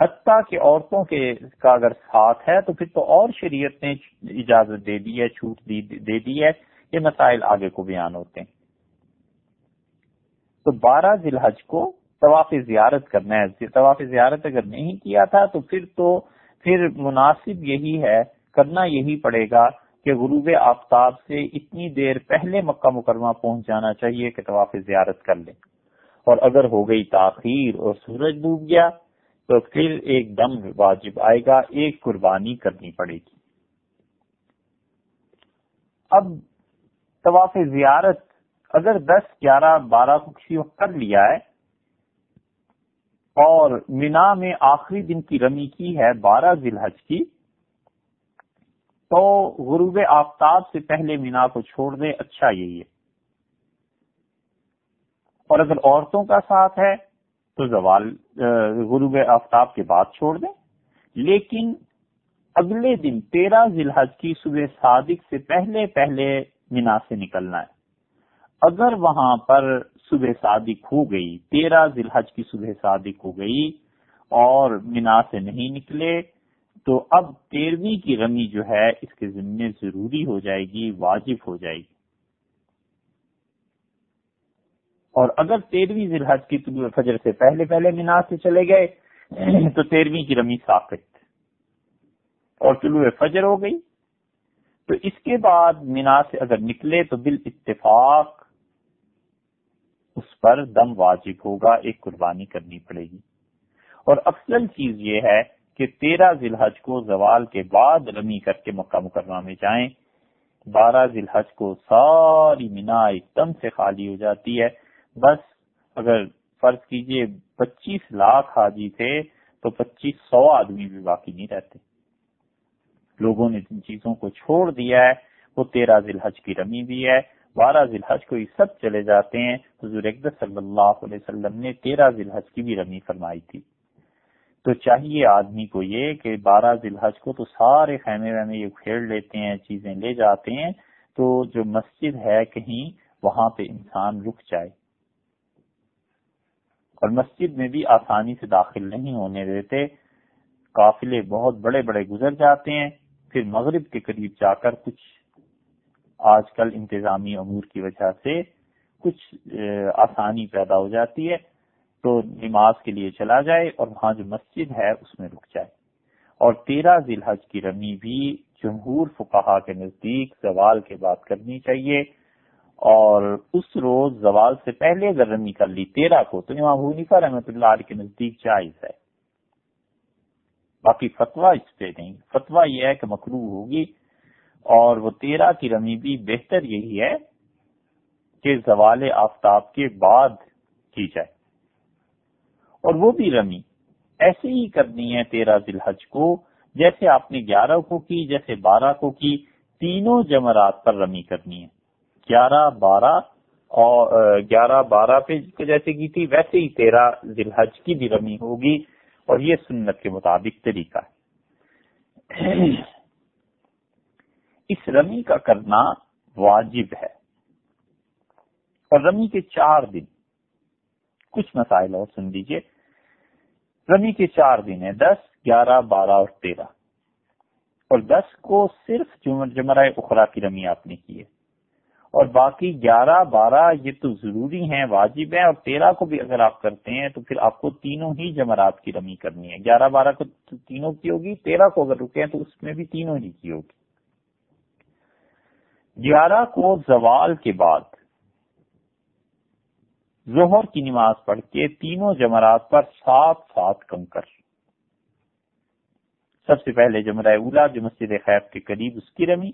حتیٰ کہ عورتوں کے کا اگر ساتھ ہے تو پھر تو اور شریعت نے اجازت دے دی ہے، چھوٹ دے دی ہے۔ یہ مسائل آگے کو بیان ہوتے ہیں۔ تو بارہ ذی الحج کو طواف زیارت کرنا ہے۔ طواف زیارت اگر نہیں کیا تھا تو پھر تو پھر مناسب یہی ہے کرنا یہی پڑے گا کہ غروب آفتاب سے اتنی دیر پہلے مکہ مکرمہ پہنچ جانا چاہیے کہ طواف زیارت کر لیں۔ اور اگر ہو گئی تاخیر اور سورج ڈوب گیا، تو پھر ایک دم واجب آئے گا، ایک قربانی کرنی پڑے گی۔ اب طواف زیارت اگر دس، گیارہ، بارہ کو کسی وقت کر لیا ہے اور مینا میں آخری دن کی رمی کی ہے، بارہ ذی الحج کی تو غروب آفتاب سے پہلے مینا کو چھوڑ دیں اچھا یہی ہے۔ اور اگر عورتوں کا ساتھ ہے، تو زوال غروب آفتاب کے بعد چھوڑ دیں۔ لیکن اگلے دن، تیرہ ذی کی صبح صادق سے پہلے پہلے مینا سے نکلنا ہے۔ اگر وہاں پر صبح صادق ہو گئی، تیرہ ذی کی صبح صادق ہو گئی اور مینا سے نہیں نکلے تو اب تیرہویں کی رمی جو ہے اس کے ذمے ضروری ہو جائے گی، واجب ہو جائے گی۔ اور اگر تیرہویں ذی کی طلوع فجر سے پہلے پہلے مینا سے چلے گئے، تو تیرہویں کی رمی ساخت اور طلوع فجر ہو گئی۔ تو اس کے بعد مینا سے اگر نکلے تو بال اتفاق اس پر دم واجب ہوگا، ایک قربانی کرنی پڑے گی۔ اور افضل چیز یہ ہے کہ تیرہ ذی الحج کو زوال کے بعد رمی کر کے مکہ مکرمہ میں جائیں۔ بارہ ذی الحج کو ساری مینا ایک دم سے خالی ہو جاتی ہے۔ بس اگر فرض کیجیے پچیس لاکھ حاجی تھے تو پچیس سو آدمی بھی باقی نہیں رہتے۔ لوگوں نے جن چیزوں کو چھوڑ دیا ہے، وہ تیرہ ذی الحج کی رمی بھی ہے۔ بارہ ذی الحج کو یہ سب چلے جاتے ہیں۔ حضور اقدس صلی اللہ علیہ وسلم نے تیرہ ذی الحج کی بھی رمی فرمائی تھی۔ تو چاہیے آدمی کو یہ کہ بارہ ذی الحج کو تو سارے خیمے ویمے یہ کھیڑ لیتے ہیں، چیزیں لے جاتے ہیں، تو جو مسجد ہے کہیں، وہاں پہ انسان رک جائے۔ اور مسجد میں بھی آسانی سے داخل نہیں ہونے دیتے۔ قافلے بہت بڑے بڑے گزر جاتے ہیں، پھر مغرب کے قریب جا کر کچھ آج کل انتظامی امور کی وجہ سے کچھ آسانی پیدا ہو جاتی ہے۔ تو نماز کے لیے چلا جائے اور وہاں جو مسجد ہے اس میں رک جائے۔ اور تیرہ ذی الحج کی رمی بھی جمہور فقہا کے نزدیک زوال کے بعد کرنی چاہیے۔ اور اس روز زوال سے پہلے اگر رمی کر لی تیرہ کو تو امام حنیفہ رحمۃ اللہ علیہ کے نزدیک جائز ہے۔ باقی فتوا اس پہ نہیں۔ فتوا یہ ہے کہ مکرو ہوگی اور وہ تیرہ کی رمی بھی بہتر یہی ہے کہ زوال آفتاب کے بعد کی جائے۔ اور وہ بھی رمی، ایسے ہی کرنی ہے تیرہ ذی الحج کو، جیسے آپ نے گیارہ کو کی، جیسے بارہ کو کی، تینوں جمرات پر رمی کرنی ہے۔ گیارہ، بارہ اور گیارہ، بارہ پہ جیسے کی تھی، ویسے ہی تیرہ ذی الحج کی بھی رمی ہوگی۔ اور یہ سنت کے مطابق طریقہ ہے۔ اس رمی کا کرنا واجب ہے۔ اور رمی کے چار دن، کچھ مسائل اور سن لیجیے رمی کے چار دن ہیں، دس، گیارہ، بارہ اور تیرہ۔ اور دس کو صرف جمرہ اخرا کی رمی آپ نے کی ہے۔ اور باقی گیارہ، بارہ یہ تو ضروری ہیں، واجب ہیں، اور تیرہ کو بھی اگر آپ کرتے ہیں تو پھر آپ کو تینوں ہی جمرات کی رمی کرنی ہے۔ گیارہ، بارہ کو تینوں کی ہوگی، تیرہ کو اگر رکے ہیں تو اس میں بھی تینوں ہی کی ہوگی۔ گیارہ کو زوال کے بعد ظہر کی نماز پڑھ کے تینوں جمرات پر سات سات کنکر سب سے پہلے جمرہ اولا جو مسجد خیب کے قریب اس کی رمی،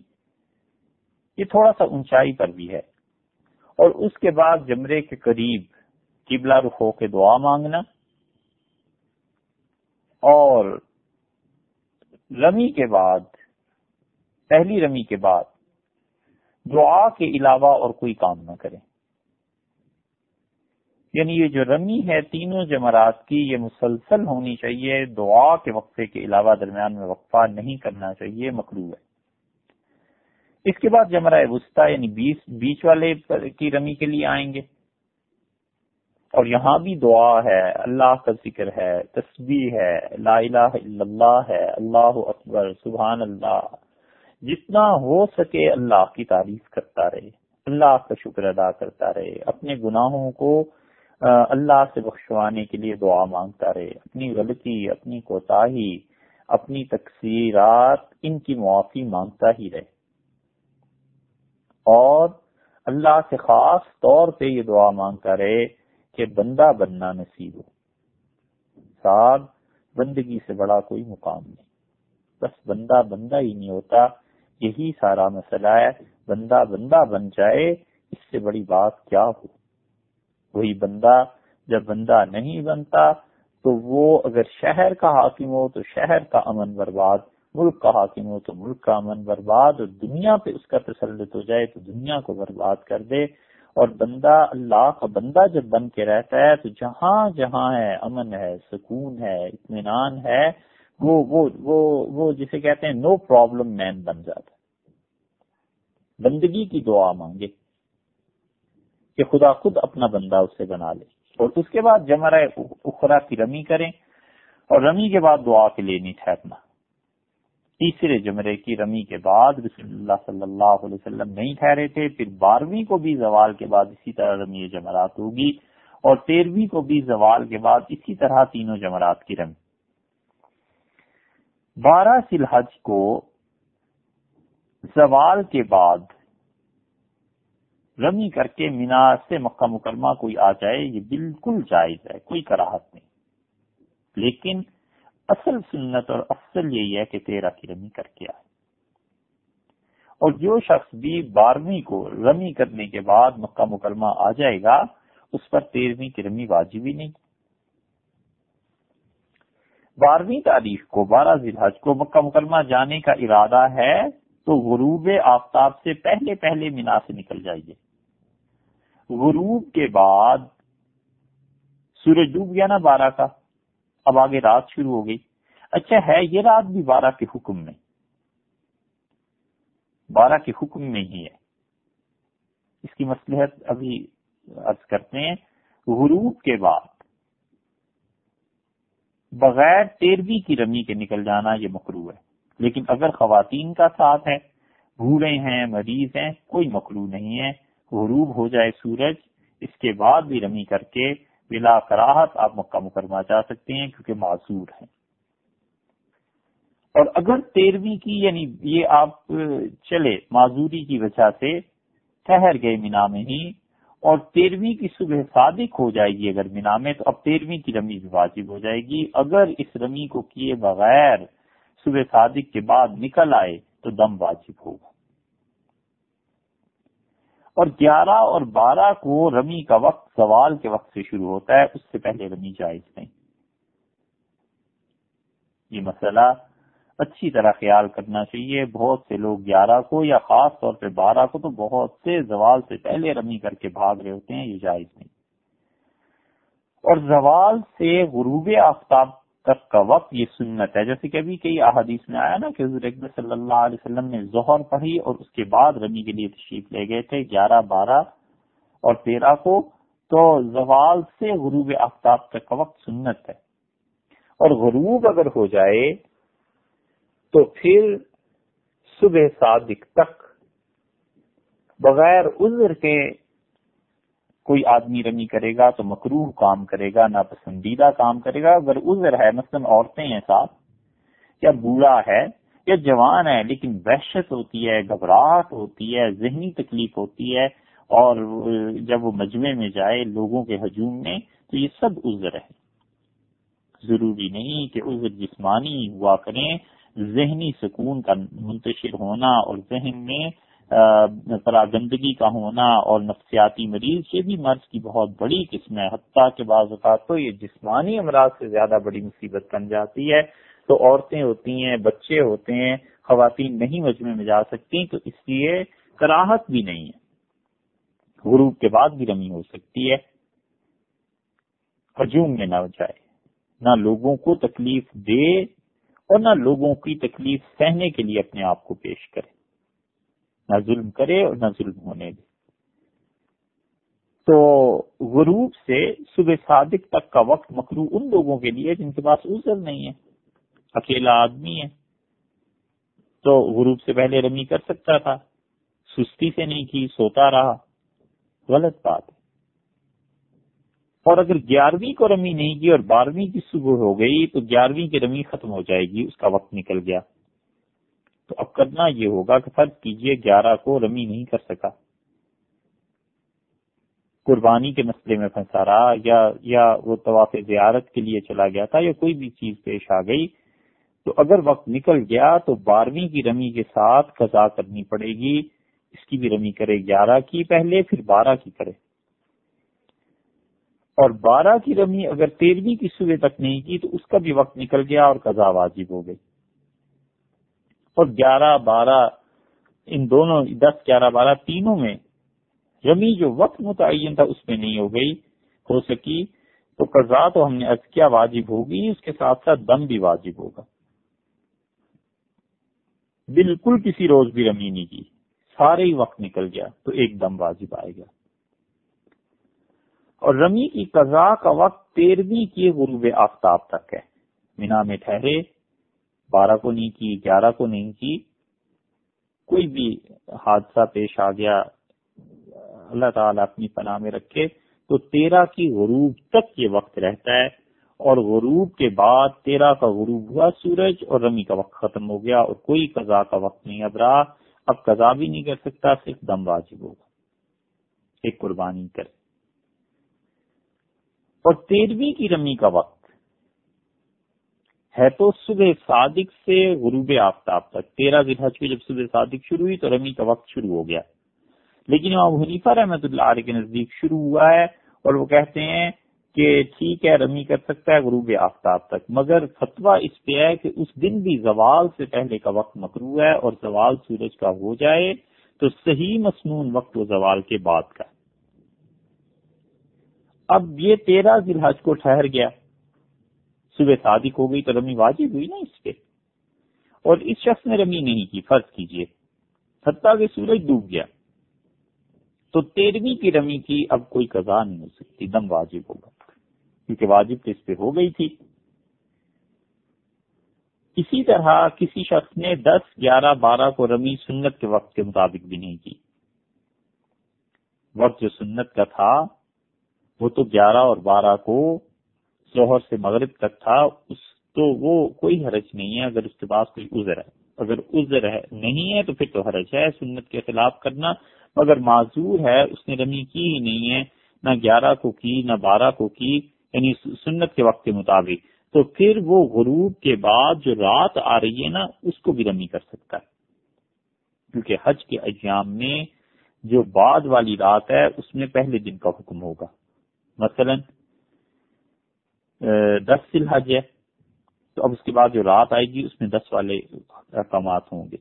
یہ تھوڑا سا اونچائی پر بھی ہے۔ اور اس کے بعد جمرے کے قریب قبلہ رخ ہو کے دعا مانگنا اور رمی کے بعد، پہلی رمی کے بعد دعا کے علاوہ اور کوئی کام نہ کریں۔ یعنی یہ جو رمی ہے تینوں جمرات کی، یہ مسلسل ہونی چاہیے، دعا کے وقفے کے علاوہ درمیان میں وقفہ نہیں کرنا چاہیے مکرو ہے۔ اس کے بعد جمرہ وسطی یعنی بیس، بیچ والے کی رمی کے لیے آئیں گے۔ اور یہاں بھی دعا ہے، اللہ کا ذکر ہے، تسبیح ہے، لا الہ الا اللہ ہے، اللہ اکبر، سبحان اللہ۔ جتنا ہو سکے اللہ کی تعریف کرتا رہے، اللہ کا شکر ادا کرتا رہے، اپنے گناہوں کو اللہ سے بخشوانے کے لیے دعا مانگتا رہے۔ اپنی غلطی، اپنی کوتاہی، اپنی تقسیرات ان کی معافی مانگتا ہی رہے۔ اور اللہ سے خاص طور پہ یہ دعا مانگتا رہے کہ بندہ بننا نصیب ہو۔ صاحب بندگی سے بڑا کوئی مقام نہیں۔ بس بندہ بندہ ہی نہیں ہوتا، یہی سارا مسئلہ ہے۔ بندہ بندہ بن جائے، اس سے بڑی بات کیا ہو؟ وہی بندہ جب بندہ نہیں بنتا تو وہ اگر شہر کا حاکم ہو تو شہر کا امن برباد، ملک کا حاکم ہو تو ملک کا امن برباد، اور دنیا پہ اس کا تسلط ہو جائے تو دنیا کو برباد کر دے۔ اور بندہ، اللہ کا بندہ جب بن کے رہتا ہے تو جہاں جہاں ہے، امن ہے، سکون ہے، اطمینان ہے، وہ وہ وہ وہ جسے کہتے ہیں نو پرابلم مین بن جاتا ہے۔ بندگی کی دعا مانگے۔ کہ خدا خود اپنا بندہ اسے بنا لے۔ اور اس کے بعد جمرہ اخرا کی رمی کریں اور رمی کے بعد دعا کے لیے نہیں ٹھہرنا۔ تیسرے جمرے کی رمی کے بعد رسول اللہ صلی اللہ علیہ وسلم نہیں ٹھہرے تھے، پھر بارہویں کو بھی زوال کے بعد اسی طرح رمی جمرات ہوگی اور تیرہویں کو بھی زوال کے بعد اسی طرح تینوں جمرات کی رمی۔ بارہ سلحج کو زوال کے بعد رمی کر کے مینا سے مکہ مکرمہ کوئی آ جائے، یہ بالکل جائز ہے، کوئی کراہت نہیں۔ لیکن اصل سنت اور افضل یہی ہے کہ تیرہ کی رمی کر کے آئے۔ اور جو شخص بھی بارہویں کو رمی کرنے کے بعد مکہ مکرمہ آ جائے گا، اس پر تیرہویں کی رمی واجب ہی نہیں۔ بارہویں تاریخ کو، بارہ ذلحج کو مکہ مکرمہ جانے کا ارادہ ہے۔ تو غروب آفتاب سے پہلے پہلے مینا سے نکل جائیے۔ غروب کے بعد سورج ڈوب گیا نا بارہ کا، اب آگے رات شروع ہو گئی۔ اچھا ہے یہ رات بھی بارہ کے حکم میں۔ بارہ کے حکم میں ہی ہے۔ اس کی مسلحت ابھی عرض کرتے ہیں۔ غروب کے بعد بغیر تیروی کی رمی کے نکل جانا یہ مکرو ہے۔ لیکن اگر خواتین کا ساتھ ہے بھوڑے ہیں، مریض ہیں، کوئی مکرو نہیں ہے، غروب ہو جائے سورج، اس کے بعد بھی رمی کر کے بلا کراہت آپ مکہ مکرمہ جا سکتے ہیں کیونکہ معذور ہیں۔ اور اگر تیرویں کی یعنی یہ آپ چلے معذوری کی وجہ سے ٹھہر گئے مینا میں ہی، اور تیرہویں کی صبح صادق ہو جائے گی اگر مینا میں، تو اب تیرہویں کی رمی بھی واجب ہو جائے گی۔ اگر اس رمی کو کیے بغیر صبح صادق کے بعد نکل آئے تو دم واجب ہوگا اور گیارہ اور بارہ کو رمی کا وقت سوال کے وقت سے شروع ہوتا ہے، اس سے پہلے رمی جائز نہیں۔ یہ مسئلہ اچھی طرح خیال کرنا چاہیے۔ بہت سے لوگ گیارہ کو یا خاص طور پہ بارہ کو تو بہت سے زوال سے پہلے رمی کر کے بھاگ رہے ہوتے ہیں، یہ جائز نہیں۔ اور زوال سے غروب آفتاب تک کا وقت یہ سنت ہے۔ جیسے کہ ابھی کئی احادیث میں آیا نا کہ حضور اکبر صلی اللہ علیہ وسلم نے ظہر پڑھی اور اس کے بعد رمی کے لیے تشریف لے گئے تھے، گیارہ، بارہ اور تیرہ کو۔ تو زوال سے غروب آفتاب تک کا وقت سنت ہے۔ اور غروب اگر ہو جائے تو پھر صبح صادق تک بغیر عذر کے کوئی آدمی رمی کرے گا تو مکروح کام کرے گا، ناپسندیدہ کام کرے گا۔ اگر عذر ہے، مثلا عورتیں ہیں ساتھ یا بوڑھا ہے، یا جوان ہے، لیکن وحشت ہوتی ہے، گھبراہٹ ہوتی ہے، ذہنی تکلیف ہوتی ہے، اور جب وہ مجمع میں جائے لوگوں کے ہجوم میں، تو یہ سب عذر ہے۔ ضروری نہیں کہ عذر جسمانی ہوا کریں، ذہنی سکون کا منتشر ہونا اور ذہن میں گندگی کا ہونا اور نفسیاتی مریض یہ بھی مرض کی بہت بڑی قسم ہے۔ حتیٰ کے بعض اوقات تو یہ جسمانی امراض سے زیادہ بڑی مصیبت بن جاتی ہے۔ تو عورتیں ہوتی ہیں، بچے ہوتے ہیں، خواتین نہیں مجمع میں جا سکتی، تو اس لیے کراہت بھی نہیں ہے۔ غروب کے بعد بھی رمی ہو سکتی ہے۔ ہجوم میں نہ جائے۔ نہ لوگوں کو تکلیف دے اور نہ لوگوں کی تکلیف سہنے کے لیے اپنے آپ کو پیش کرے۔ نہ ظلم کرے اور نہ ظلم ہونے دے۔ تو غروب سے صبح صادق تک کا وقت مکرو ان لوگوں کے لیے جن کے پاس عذر نہیں ہے، اکیلا آدمی ہے۔ تو غروب سے پہلے رمی کر سکتا تھا، سستی سے نہیں کی، سوتا رہا۔ غلط بات۔ ہے اور اگر گیارہویں کو رمی نہیں کی اور بارہویں کی صبح ہو گئی تو گیارہویں کی رمی ختم ہو جائے گی، اس کا وقت نکل گیا۔ تو اب کرنا یہ ہوگا کہ فرض کیجیے گیارہ کو رمی نہیں کر سکا۔ قربانی کے مسئلے میں پھنسا رہا یا یا وہ طواف زیارت کے لیے چلا گیا تھا یا کوئی بھی چیز پیش آ گئی، تو اگر وقت نکل گیا تو بارہویں کی رمی کے ساتھ قضا کرنی پڑے گی۔ اس کی بھی رمی کرے گیارہ کی، پہلے پھر بارہ کی کرے۔ اور بارہ کی رمی اگر تیرہویں کی صبح تک نہیں کی تو اس کا بھی وقت نکل گیا اور قضا واجب ہو گئی۔ اور گیارہ بارہ، ان دونوں، دس، گیارہ بارہ تینوں میں رمی جو وقت متعین تھا اس میں نہیں ہو گئی، ہو سکی۔ تو قضا تو ہم نے کیا واجب ہوگی، اس کے ساتھ ساتھ دم بھی واجب ہوگا۔ بالکل کسی روز بھی رمی نہیں کی۔ سارے ہی وقت نکل گیا، تو ایک دم واجب آئے گا۔ اور رمی کی قضا کا وقت تیرہویں کی غروب آفتاب تک ہے۔ مینا میں ٹھہرے۔ بارہ کو نہیں کی، گیارہ کو نہیں کی، کوئی بھی حادثہ پیش آ گیا، اللہ تعالیٰ اپنی پناہ میں رکھے، تو تیرہ کی غروب تک یہ وقت رہتا ہے۔ اور غروب کے بعد تیرہ کا غروب ہوا سورج اور رمی کا وقت ختم ہو گیا اور کوئی قضا کا وقت نہیں اب رہا۔ اب قضا بھی نہیں کر سکتا، صرف دم واجب ہوگا۔ ایک قربانی کرے اور تیرہویں کی رمی کا وقت۔ ہے تو صبح صادق سے غروب آفتاب تک۔ تیرہ دن کی جب صبح صادق شروع ہوئی تو رمی کا وقت شروع ہو گیا۔ لیکن امام حنیفہ رحمۃ اللہ علیہ کے نزدیک شروع ہوا ہے اور وہ کہتے ہیں کہ ٹھیک ہے، رمی کر سکتا ہے غروب آفتاب تک۔ مگر فتویٰ اس پہ ہے کہ اس دن بھی زوال سے پہلے کا وقت مکرو ہے اور زوال سورج کا ہو جائے تو صحیح مصنون وقت وہ زوال کے بعد کا۔ اب یہ تیرہ ذی الحج کو ٹھہر گیا۔ صبح صادق ہو گئی تو رمی واجب ہوئی نا اس پہ اور اس شخص نے رمی نہیں کی، فرض کیجیے۔ حتیٰ کہ سورج ڈوب گیا۔ تو تیرہویں کی رمی کی اب کوئی قضا نہیں ہو سکتی، دم واجب ہوگا۔ کیونکہ واجب تو اس پہ ہو گئی تھی۔ اسی طرح کسی شخص نے دس، گیارہ، بارہ کو رمی سنت کے وقت کے مطابق بھی نہیں کی۔ وقت جو سنت کا تھا، وہ تو گیارہ اور بارہ کو ظہر سے مغرب تک تھا، اس تو وہ کوئی حرج نہیں ہے اگر اس کے پاس کوئی عذر ہے۔ اگر عذر ہے، نہیں ہے تو پھر تو حرج ہے، سنت کے خلاف کرنا۔ مگر معذور ہے، اس نے رمی کی ہی نہیں ہے، نہ گیارہ کو کی، نہ بارہ کو کی یعنی سنت کے وقت کے مطابق۔ تو پھر وہ غروب کے بعد جو رات آ رہی ہے نا، اس کو بھی رمی کر سکتا ہے۔ کیونکہ حج کے ایام میں جو بعد والی رات ہے، اس میں پہلے دن کا حکم ہوگا۔ مثلا دس دل حج ہے، تو اب اس کے بعد جو رات آئے گی، اس میں دس والے احکامات ہوں گے۔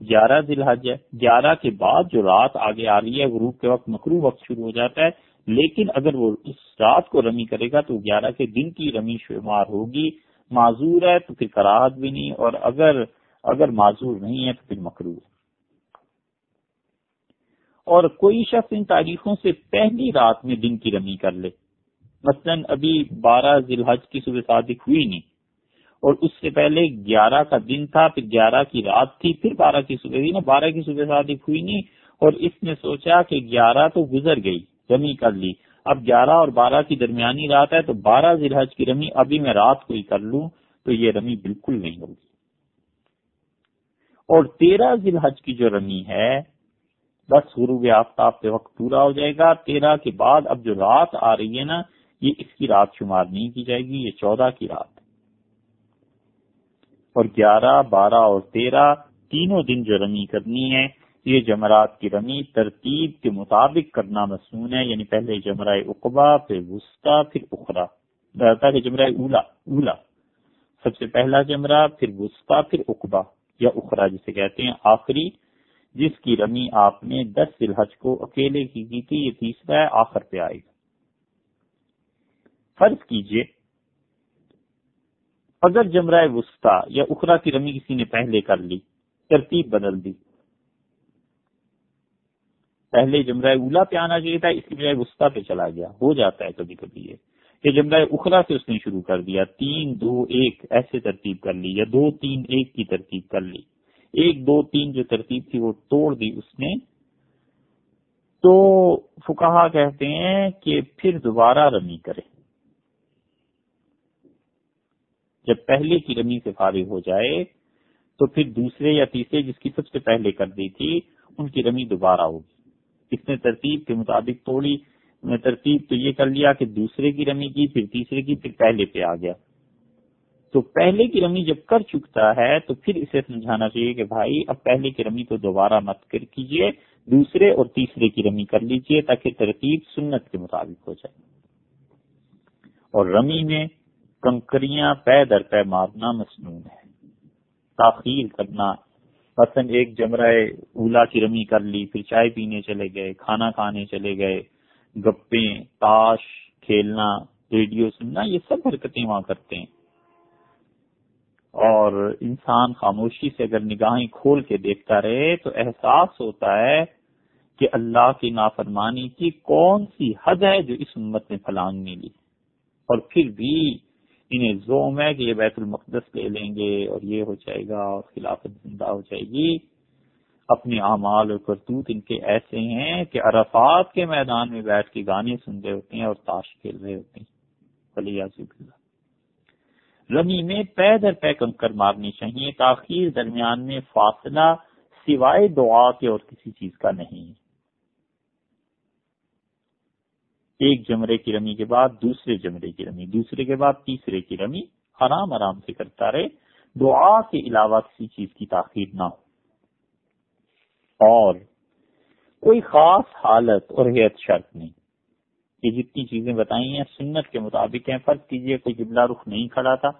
گیارہ ذی الحج ہے۔ گیارہ کے بعد جو رات آگے آ رہی ہے، غروب کے وقت مکرو وقت شروع ہو جاتا ہے۔ لیکن اگر وہ اس رات کو رمی کرے گا، تو گیارہ کے دن کی رمی شمار ہوگی۔ معذور ہے تو پھر کراہت بھی نہیں، اور اگر اگر معذور نہیں ہے تو پھر مکرو ہے اور کوئی شخص ان تاریخوں سے پہلی رات میں دن کی رمی کر لے۔ مثلا ابھی بارہ ذی الحج کی صبح صادق ہوئی نہیں۔ اور اس سے پہلے گیارہ کا دن تھا، پھر گیارہ کی رات تھی، پھر بارہ کی صبح تھی نا۔ بارہ کی صبح صادق ہوئی نہیں۔ اور اس نے سوچا کہ گیارہ تو گزر گئی، رمی کر لی۔ اب گیارہ اور بارہ کی درمیانی رات ہے تو بارہ ذی الحج کی رمی ابھی میں رات کو ہی کر لوں تو یہ رمی بالکل نہیں ہوگی۔ اور تیرہ ذی الحج کی جو رمی ہے، بس غروب آفتاب کے وقت پورا ہو جائے گا۔ تیرہ کے بعد اب جو رات آ رہی ہے نا یہ اس کی رات شمار نہیں کی جائے گی، یہ چودہ کی رات اور گیارہ، بارہ اور تیرہ تینوں دن جو رمی کرنی ہے یہ جمرات کی رمی ترتیب کے مطابق کرنا مصنون ہے یعنی پہلے جمرہ اقبا، پھر وسطی، پھر اخرا پہلے جمرہ اولا اولا۔ سب سے پہلا جمرہ، پھر وسطی، پھر اقبا یا اخرا جسے کہتے ہیں۔ آخری، جس کی رمی آپ نے دس الحج کو اکیلے کی کی تھی، یہ تیسرا ہے، آخر پہ آئے گا۔ فرض کیجیے، اگر جمرہ وسطی یا اخرا کی رمی کسی نے پہلے کر لی، ترتیب بدل دی۔ پہلے جمرہ اولا پہ آنا چاہیے تھا، اس کی بجائے وسطی پہ چلا گیا۔ ہو جاتا ہے کبھی کبھی یہ کہ جمرہ اخرا سے اس نے شروع کر دیا۔ تین، دو، ایک، ایسے ترتیب کر لی یا دو، تین، ایک کی ترتیب کر لی۔ ایک، دو، تین جو ترتیب تھی وہ توڑ دی اس نے۔ تو فکاہا کہتے ہیں کہ پھر دوبارہ رمی کرے۔ جب پہلے کی رمی سے فارغ ہو جائے، تو پھر دوسرے یا تیسرے جس کی سب سے پہلے کر دی تھی، ان کی رمی دوبارہ ہوگی۔ اس نے ترتیب کے مطابق توڑی ترتیب تو یہ کر لیا کہ دوسرے کی رمی کی، پھر تیسرے کی، پھر پہلے پہ آ گیا۔ تو پہلے کی رمی جب کر چکتا ہے، تو پھر اسے سمجھانا چاہیے کہ بھائی، اب پہلے کی رمی کو دوبارہ مت کر کیجیے دوسرے اور تیسرے کی رمی کر لیجیے تاکہ ترتیب سنت کے مطابق ہو جائے۔ اور رمی میں کنکریاں پے در پے مارنا مصنون ہے۔ تاخیر کرنا۔ مثلا ایک جمرہ اولا کی رمی کر لی، پھر چائے پینے چلے گئے، کھانا کھانے چلے گئے گپے تاش، کھیلنا، ریڈیو سننا، یہ سب حرکتیں وہاں کرتے ہیں۔ اور انسان خاموشی سے اگر نگاہیں کھول کے دیکھتا رہے، تو احساس ہوتا ہے کہ اللہ کی نافرمانی کی کون سی حد ہے جو اس امت نے پھلانگ لی۔ اور پھر بھی انہیں زوم ہے کہ یہ بیت المقدس لے لیں گے اور یہ ہو جائے گا اور خلافت زندہ ہو جائے گی۔ اپنے اعمال اور کرتوت ان کے ایسے ہیں کہ عرفات کے میدان میں بیٹھ کے گانے سن رہے ہوتے ہیں اور تاش کھیل رہے ہوتے ہیں۔ رمی میں پے در پے کنکر مارنی چاہیے، تاخیر درمیان میں فاصلہ سوائے دعا کے اور کسی چیز کا نہیں۔ ہے ایک جمرے کی رمی کے بعد دوسرے جمرے کی رمی، دوسرے کے بعد تیسرے کی رمی، آرام آرام سے کرتا رہے، دعا کے علاوہ کسی چیز کی تاخیر نہ ہو۔ اور کوئی خاص حالت اور حیت شرط نہیں یہ جتنی چیزیں بتائی ہیں، سنت کے مطابق ہیں، فرض کیجیے کوئی جبلا رخ نہیں کھڑا تھا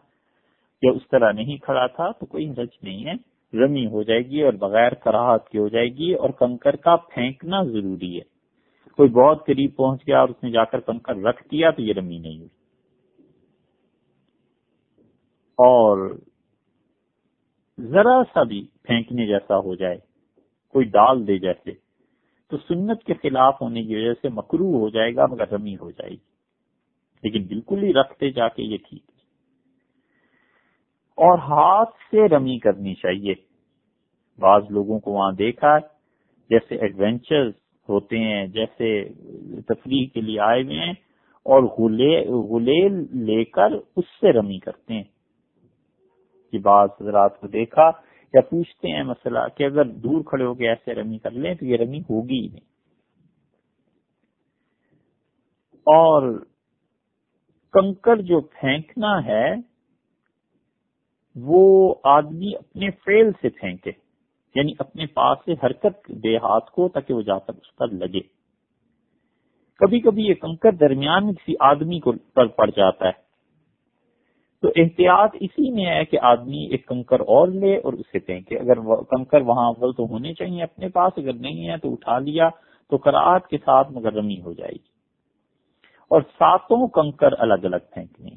یا اس طرح نہیں کھڑا تھا تو کوئی رچ نہیں ہے، رمی ہو جائے گی اور بغیر کراہت کی ہو جائے گی اور کنکر کا پھینکنا ضروری ہے۔ کوئی بہت قریب پہنچ گیا اور اس نے جا کر کنکر رکھ دیا تو یہ رمی نہیں ہوئی۔ اور ذرا سا بھی پھینکنے جیسا ہو جائے، کوئی ڈال دے جیسے، تو سنت کے خلاف ہونے کی وجہ سے مکرو ہو جائے گا مگر رمی ہو جائے گی۔ لیکن بالکل ہی رکھتے جا کے یہ ٹھیک ہے۔ اور ہاتھ سے رمی کرنی چاہیے۔ بعض لوگوں کو وہاں دیکھا جیسے ایڈونچر ہوتے ہیں، جیسے تفریح کے لیے آئے ہوئے ہیں اور غلیل لے کر اس سے رمی کرتے ہیں۔ یہ بعض حضرات کو دیکھا یا پوچھتے ہیں مسئلہ کہ اگر دور کھڑے ہو کے ایسے رمی کر لیں تو یہ رمی ہوگی ہی نہیں۔ اور کنکر جو پھینکنا ہے، وہ آدمی اپنے فیل سے پھینکے۔ یعنی اپنے پاس سے حرکت دے ہاتھ کو تاکہ وہ جا کر اس پر لگے۔ کبھی کبھی یہ کنکر درمیان کسی آدمی کو پر پڑ جاتا ہے۔ تو احتیاط اسی میں ہے کہ آدمی ایک کنکر اور لے اور اسے پھینکے۔ اگر کنکر وہاں اول تو ہونے چاہیے اپنے پاس، اگر نہیں ہے تو اٹھا لیا تو کراط کے ساتھ مگر رمی ہو جائے گی۔ اور ساتوں کنکر الگ الگ پھینکنے۔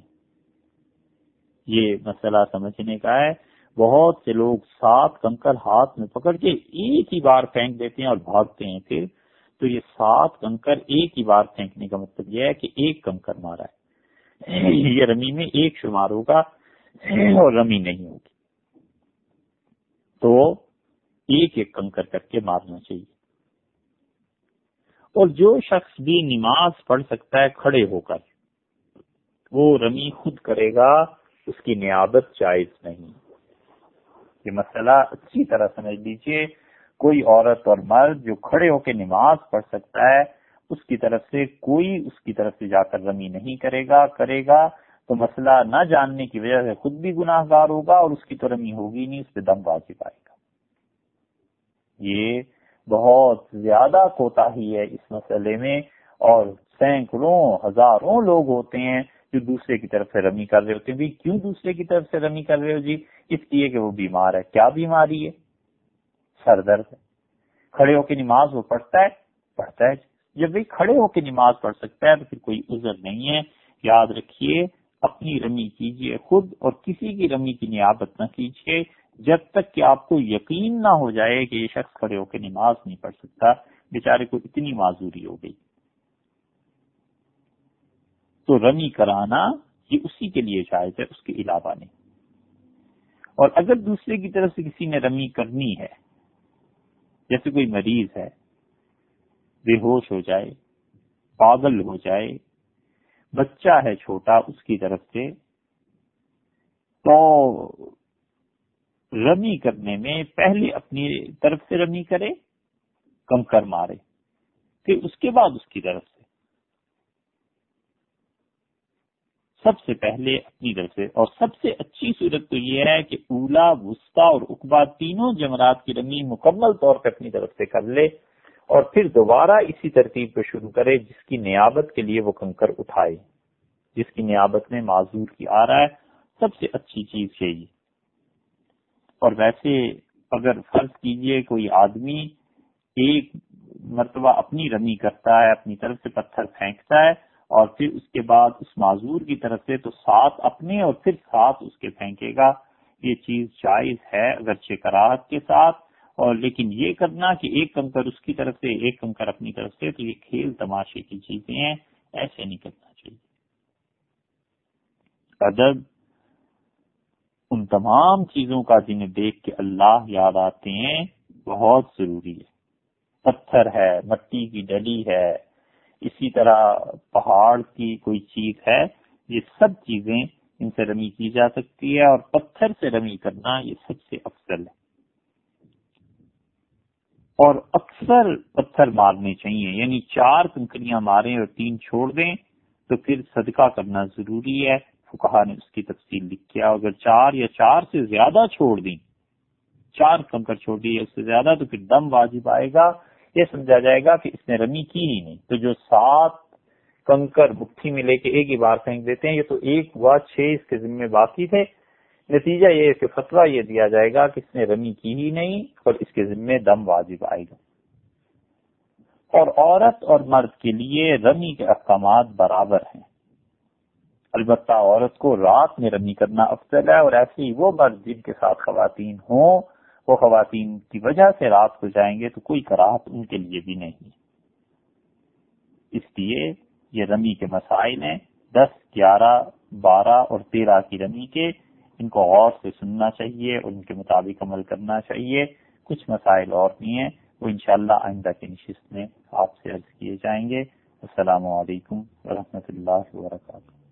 یہ مسئلہ سمجھنے کا ہے۔ بہت سے لوگ سات کنکر ہاتھ میں پکڑ کے ایک ہی بار پھینک دیتے ہیں اور بھاگتے ہیں پھر۔ تو یہ سات کنکر ایک ہی بار پھینکنے کا مطلب یہ ہے کہ ایک کنکر مارا ہے۔ یہ رمی میں ایک شمار ہوگا اور رمی نہیں ہوگی۔ تو ایک ایک کنکر کر کے مارنا چاہیے۔ اور جو شخص بھی نماز پڑھ سکتا ہے کھڑے ہو کر، وہ رمی خود کرے گا، اس کی نیابت جائز نہیں۔ یہ مسئلہ اچھی طرح سمجھ لیجیے کوئی عورت اور مرد جو کھڑے ہو کے نماز پڑھ سکتا ہے، اس کی طرف سے کوئی اس کی طرف سے جا کر رمی نہیں کرے گا کرے گا، تو مسئلہ نہ جاننے کی وجہ سے خود بھی گناہ گار ہوگا اور اس کی تو رمی ہوگی نہیں، اس پہ دم واجب آئے گا۔ یہ بہت زیادہ کوتا ہی ہے اس مسئلے میں اور سینکڑوں ہزاروں لوگ ہوتے ہیں جو دوسرے کی طرف سے رمی کر رہے ہوتے ہیں کیوں دوسرے کی طرف سے رمی کر رہے ہو جی؟ اس لیے کہ وہ بیمار ہے۔ کیا بیماری ہے؟ سر درد ہے۔ کھڑے ہو کے نماز وہ پڑھتا ہے پڑھتا ہے جی۔ جب بھی کھڑے ہو کے نماز پڑھ سکتا ہے تو پھر کوئی عذر نہیں ہے۔ یاد رکھیے، اپنی رمی کیجیے خود اور کسی کی رمی کی نیابت نہ کیجیے۔ جب تک کہ آپ کو یقین نہ ہو جائے کہ یہ شخص کھڑے ہو کے نماز نہیں پڑھ سکتا، بیچارے کو اتنی معذوری ہو گئی۔ تو رمی کرانا یہ اسی کے لیے جائز ہے، اس کے علاوہ نہیں۔ اور اگر دوسرے کی طرف سے کسی نے رمی کرنی ہے، جیسے کوئی مریض ہے، بے ہوش ہو جائے، پاگل ہو جائے، بچہ ہے چھوٹا اس کی طرف سے، تو رمی کرنے میں پہلے اپنی طرف سے رمی کرے، کم کر مارے، پھر اس کے بعد اس کی طرف سے۔ سب سے پہلے اپنی طرف سے۔ اور سب سے اچھی صورت تو یہ ہے کہ اولا، وسطی اور اقبا تینوں جمرات کی رمی مکمل طور پہ اپنی طرف سے کر لے اور پھر دوبارہ اسی ترتیب پہ شروع کرے جس کی نیابت کے لیے وہ کنکر اٹھائے۔ جس کی نیابت میں معذور کی آ رہا ہے۔ سب سے اچھی چیز یہی۔ اور ویسے اگر فرض کیجیے کوئی آدمی ایک مرتبہ اپنی رمی کرتا ہے، اپنی طرف سے پتھر پھینکتا ہے اور پھر اس کے بعد اس معذور کی طرف سے تو سات اپنے اور پھر سات اس کے پھینکے گا۔ یہ چیز جائز ہے اگرچہ کراہت کے ساتھ، اور لیکن یہ کرنا کہ ایک کنکر اس کی طرف سے، ایک کنکر اپنی طرف سے، تو یہ کھیل تماشے کی چیزیں ہیں، ایسے نہیں کرنا چاہیے۔ ادب ان تمام چیزوں کا جنہیں دیکھ کے اللہ یاد آتے ہیں، بہت ضروری ہے۔ پتھر ہے، مٹی کی ڈلی ہے اسی طرح پہاڑ کی کوئی چیز ہے، یہ سب چیزیں ان سے رمی کی جا سکتی ہے اور پتھر سے رمی کرنا یہ سب سے افضل ہے۔ اور اکثر پتھر مارنے چاہیے یعنی چار کنکریاں ماریں اور تین چھوڑ دیں تو پھر صدقہ کرنا ضروری ہے۔ فکہ نے اس کی تفصیل لکھا اگر چار یا چار سے زیادہ چھوڑ دیں، چار کنکر چھوڑ دی اس سے زیادہ تو پھر دم واجب آئے گا۔ یہ سمجھا جائے گا کہ اس نے رمی کی ہی نہیں۔ تو جو سات کنکر مٹھی میں لے کے ایک ہی بار پھینک دیتے ہیں، یہ تو ایک ہوا چھ اس کے ذمے باقی تھے۔ نتیجہ یہ کہ فتوا یہ دیا جائے گا کہ اس نے رمی کی ہی نہیں اور اس کے ذمے دم واجب آئے گا۔ اور عورت اور مرد کے لیے رمی کے احکامات برابر ہیں۔ البتہ عورت کو رات میں رمی کرنا افضل ہے اور ایسے ہی وہ مرد جن کے ساتھ خواتین ہوں وہ خواتین کی وجہ سے رات کو جائیں گے تو کوئی کراہت ان کے لیے بھی نہیں۔ اس لیے یہ رمی کے مسائل ہیں۔ دس، گیارہ، بارہ اور تیرہ کی رمی کے ان کو غور سے سننا چاہیے اور ان کے مطابق عمل کرنا چاہیے۔ کچھ مسائل اور بھی ہیں، وہ انشاءاللہ آئندہ کی نشست میں آپ سے عرض کیے جائیں گے۔ السلام علیکم ورحمۃ اللہ وبرکاتہ۔